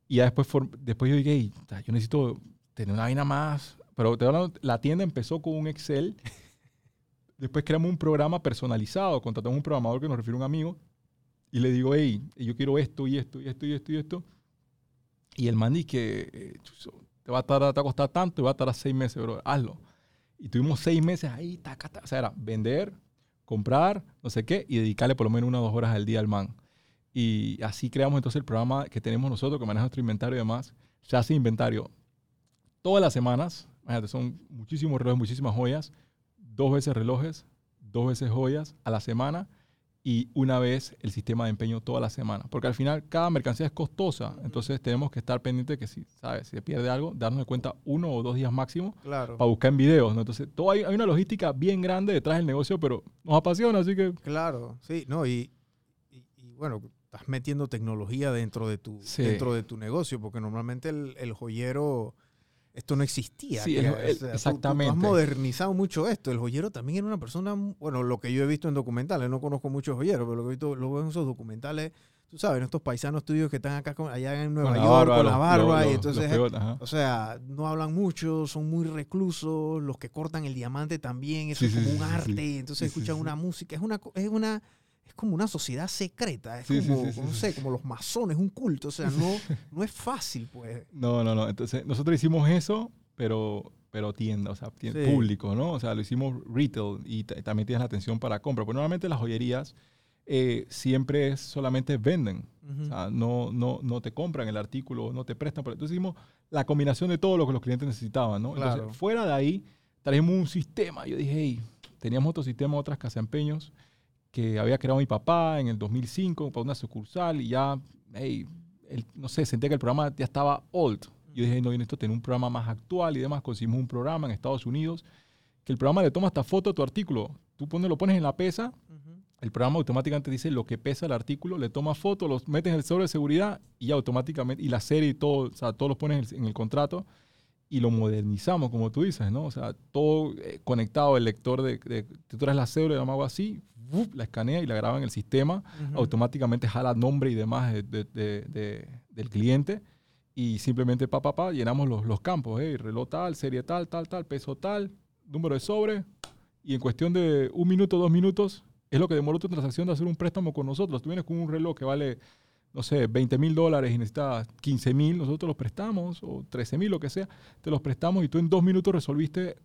Y ya después, después yo dije, hey, yo necesito tener una vaina más. Pero te hablando, la tienda empezó con un Excel. Después creamos un programa personalizado, contratamos un programador que nos refiere a un amigo. Y le digo, hey, yo quiero esto y esto y esto y esto y esto. Y el man dice que eh, te va a, tardar, te va a costar tanto y va a tardar seis meses, bro. Hazlo. Y tuvimos seis meses ahí, taca, taca. O sea, era vender, comprar, no sé qué, y dedicarle por lo menos unas dos horas al día al man. Y así creamos entonces el programa que tenemos nosotros, que maneja nuestro inventario y demás. Se hace inventario todas las semanas. Imagínate, son muchísimos relojes, muchísimas joyas. Dos veces relojes, dos veces joyas a la semana y una vez el sistema de empeño toda la semana. Porque al final cada mercancía es costosa. Entonces tenemos que estar pendientes que si, ¿sabes? si se pierde algo, darnos de cuenta uno o dos días máximo Claro. para buscar en videos. ¿no? Entonces todo hay, hay una logística bien grande detrás del negocio, pero nos apasiona, así que... Claro, sí, no, y, y, y bueno, estás metiendo tecnología dentro de tu, Sí. dentro de tu negocio, porque normalmente el, el joyero, esto no existía. Sí, que- el- o el- sea, tú- tú exactamente. has modernizado mucho esto. El joyero también era una persona, bueno, lo que yo he visto en documentales, no conozco muchos joyeros, pero lo que he visto, lo veo en esos documentales, tú sabes, en estos paisanos tuyos que están acá, con- allá en Nueva York, barba, con la barba, los- y entonces... o sea, no hablan mucho, son muy reclusos, los que cortan el diamante también, eso Sí, es como sí, un arte, entonces escuchan una música, es una, co- es una, es como una sociedad secreta, es Sí, como, sí, sí, no sé, como los masones, un culto, o sea, no, no es fácil, pues. No, no, no. Entonces, nosotros hicimos eso, pero, pero tienda, o sea, tien- Sí. público, ¿no? O sea, lo hicimos retail y ta- también tienes la atención para compra. Pero normalmente las joyerías eh, siempre es solamente venden. Ujú. O sea, no, no, no te compran el artículo, no te prestan. Pero entonces hicimos la combinación de todo lo que los clientes necesitaban, ¿no? Entonces, Claro. fuera de ahí, trajimos un sistema. Yo dije, hey, teníamos otro sistema, otras casaempeños que había creado mi papá en el 2005 para una sucursal y ya, hey, el- no sé, sentía que el programa ya estaba old. Yo dije, no, yo necesito tener un programa más actual y demás. Conseguimos un programa en Estados Unidos que el programa le toma hasta foto a tu artículo. Tú pones, lo pones en la pesa, Ujú. el programa automáticamente dice lo que pesa el artículo, le toma foto, los metes en el sobre de seguridad y ya automáticamente, y la serie y todo, o sea, todo lo pones en el, en el contrato y lo modernizamos, como tú dices, ¿no? O sea, todo eh, conectado, el lector de, de tú traes la cédula, la hago así, la escanea y la graba en el sistema, automáticamente jala nombre y demás de- de- de- de- del cliente y simplemente pa, pa, pa, llenamos los, los campos, ¿eh? reloj tal, serie tal, tal, tal, peso tal, número de sobre y en cuestión de un minuto, dos minutos, es lo que demoró tu transacción de hacer un préstamo con nosotros. Tú vienes con un reloj que vale no sé, 20 mil dólares y necesitas 15 mil, nosotros los prestamos, o 13 mil, lo que sea, te los prestamos y tú en dos minutos resolviste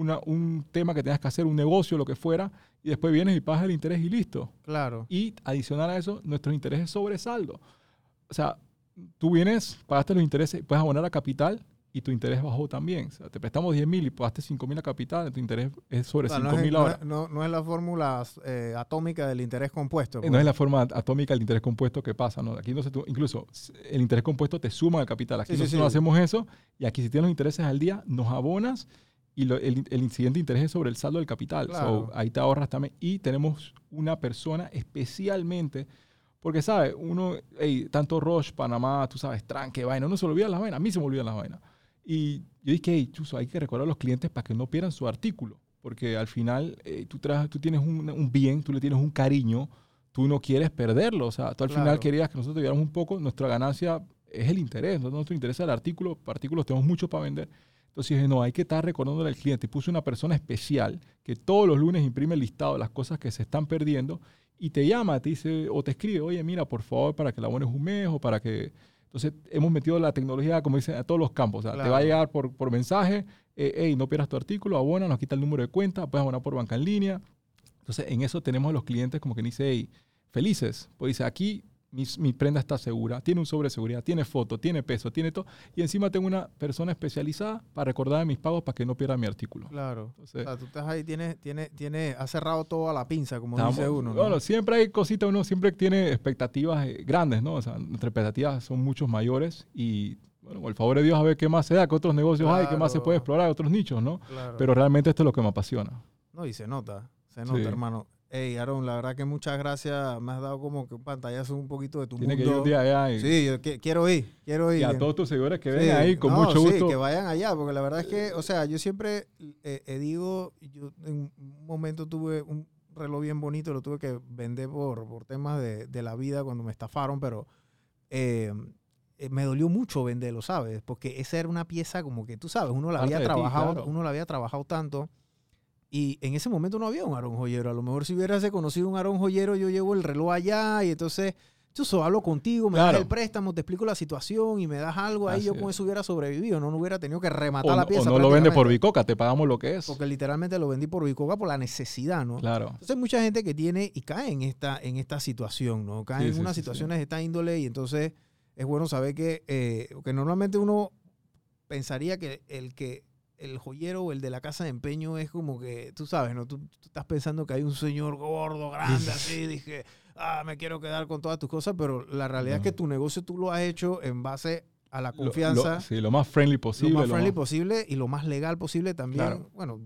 una, un tema que tenías que hacer, un negocio, lo que fuera, y después vienes y pagas el interés y listo. Claro. Y adicional a eso, nuestros intereses sobre saldo. O sea, tú vienes, pagaste los intereses, puedes abonar a capital y tu interés bajó también. O sea, te prestamos 10 mil y pagaste 5 mil a capital, tu interés es sobre O sea, 5 no, es, mil no ahora. no- no es la fórmula eh, atómica del interés compuesto. Pues. No es la forma atómica del interés compuesto que pasa, ¿no? Aquí no se incluso el interés compuesto te suma al capital. Aquí Sí, nosotros sí. no hacemos eso y aquí si tienes los intereses al día, nos abonas y lo- el, el incidente de interés es sobre el saldo del capital. So, Claro. ahí te ahorras también. Y tenemos una persona especialmente, porque, ¿sabes? Uno, hey, tanto Roche, Panamá, tú sabes, tranque, vaina, uno se le olvida las vainas. A mí se me olvidan las vainas. Y yo dije, hey, chuzo, hay que recordar a los clientes para que no pierdan su artículo. Porque al final eh, tú, traes, tú tienes un, un bien, tú le tienes un cariño, tú no quieres perderlo. O sea, tú al final Claro. querías que nosotros te un poco, nuestra ganancia es el interés, no nuestro interés es el artículo, artículos tenemos mucho para vender. Entonces dije, no, hay que estar recordándole al cliente. Y puse una persona especial que todos los lunes imprime el listado de las cosas que se están perdiendo y te llama, te dice o te escribe, oye, mira, por favor, para que la abones un mes o para que... Entonces hemos metido la tecnología, como dicen, a todos los campos. O sea, te va a llegar por, por mensaje, eh, hey, no pierdas tu artículo, abona, nos quita el número de cuenta, puedes abonar por banca en línea. Entonces, en eso tenemos a los clientes como que dice, hey, felices. Pues dice, aquí mi, mi prenda está segura, tiene un sobre de seguridad, tiene foto, tiene peso, tiene todo. Y encima tengo una persona especializada para recordar mis pagos para que no pierda mi artículo. Claro. Entonces, O sea, tú estás ahí, tienes, tienes, tienes, has cerrado todo a la pinza, como estamos- dice uno. ¿no? Bueno, siempre hay cositas, uno siempre tiene expectativas eh, grandes, ¿no? O sea, nuestras expectativas son muchos mayores y, bueno, con el favor de Dios, a ver qué más se da, qué otros negocios hay, qué más se Claro. puede explorar, otros nichos, ¿no? Claro. Pero realmente esto es lo que me apasiona. No, y se nota, se nota, Sí. hermano. Ey, Aaron, la verdad que muchas gracias. Me has dado como que un pantallazo un poquito de tu Tiene que ir mundo. un día allá y, Sí, yo qui- quiero ir, quiero ir. y a todos tus seguidores que Sí, ven ahí, con no, mucho sí, gusto. que vayan allá, porque la verdad es que, o sea, yo siempre eh, eh, digo, yo en un momento tuve un reloj bien bonito, lo tuve que vender por, por temas de, de la vida cuando me estafaron, pero eh, eh, me dolió mucho venderlo, ¿sabes? Porque esa era una pieza como que, tú sabes, uno la Parte había ti, trabajado, claro. uno la había trabajado tanto. Y en ese momento no había un Aarón Joyero. A lo mejor si hubieras conocido un Aarón Joyero, yo llevo el reloj allá y entonces yo solo hablo contigo, me Claro. das el préstamo, te explico la situación y me das algo ahí, Así yo con es. eso hubiera sobrevivido, no, no hubiera tenido que rematar o, la pieza. o no lo vende por Bicoca, te pagamos lo que es. Porque literalmente lo vendí por Bicoca por la necesidad, ¿no? Claro. Entonces hay mucha gente que tiene y cae en esta, en esta situación, ¿no? Cae Sí, en sí, unas sí. situaciones de esta índole y entonces es bueno saber que, eh, que normalmente uno pensaría que el que el joyero o el de la casa de empeño es como que, tú sabes, ¿no? Tú, tú estás pensando que hay un señor gordo, grande, así, dije, ah, me quiero quedar con todas tus cosas, pero la realidad es que tu negocio tú lo has hecho en base a la confianza Lo, sí, lo más friendly posible. lo más lo friendly más- posible y lo más legal posible también. Claro. Bueno,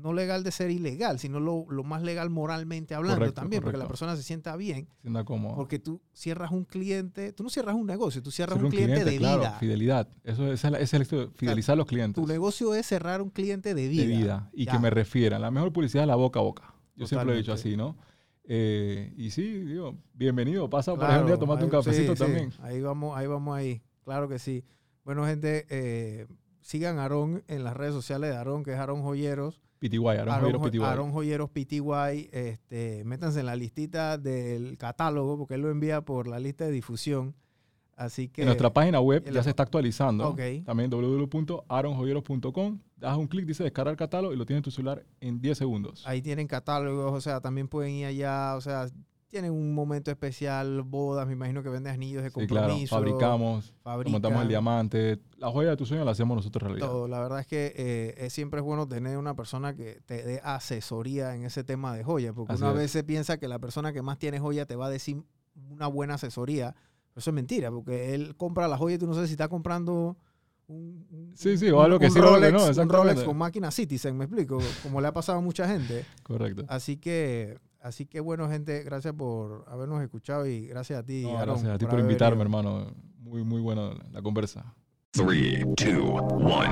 no legal de ser ilegal, sino lo, lo más legal moralmente hablando Correcto, también, porque la persona se sienta bien. sienta como Porque tú cierras un cliente, tú no cierras un negocio, tú cierras un, cliente, de claro, vida. fidelidad. Eso es, ese es el fidelizar a los clientes. Tu negocio es cerrar un cliente de vida. de vida y Ya. que me refieran. La mejor publicidad es la boca a boca. Yo siempre lo he dicho así, ¿no? Eh, y sí, digo, bienvenido. Pasa por Claro, día a tomarte un cafecito sí, sí, también. ahí vamos, ahí vamos ahí. Claro que sí. Bueno, gente, eh, sigan a Aarón en las redes sociales de Aarón, que es Aarón Joyeros. PTY, Aaron Aaron, Joyeros Jo- PTY. Aaron Joyeros PTY, este, métanse en la listita del catálogo porque él lo envía por la lista de difusión. Así que en nuestra página web ya se está actualizando. También www.aaronjoyeros.com. Das un clic, dice descargar catálogo y lo tienes en tu celular en 10 segundos. ahí tienen catálogos, o sea, también pueden ir allá, o sea, tienen un momento especial, bodas, me imagino que venden anillos de Sí, claro. compromiso. Fabricamos, fabrican, montamos el diamante. La joya de tu sueño la hacemos nosotros realidad. todo. La verdad es que eh, es- siempre es bueno tener una persona que te dé asesoría en ese tema de joya, porque Así una vez se piensa que la persona que más tiene joya te va a decir una buena asesoría. Pero eso es mentira, porque él compra la joya y tú no sabes si está comprando un, Sí, sí, o algo que un sí Rolex, no, un. Rolex con máquina Citizen, me explico, como le ha pasado a mucha gente. Correcto. Así que, así que bueno, gente, gracias por habernos escuchado y gracias a ti, No, Aaron, gracias a ti por haber invitarme, venido. hermano. Muy, muy buena la conversa. Three, two, one.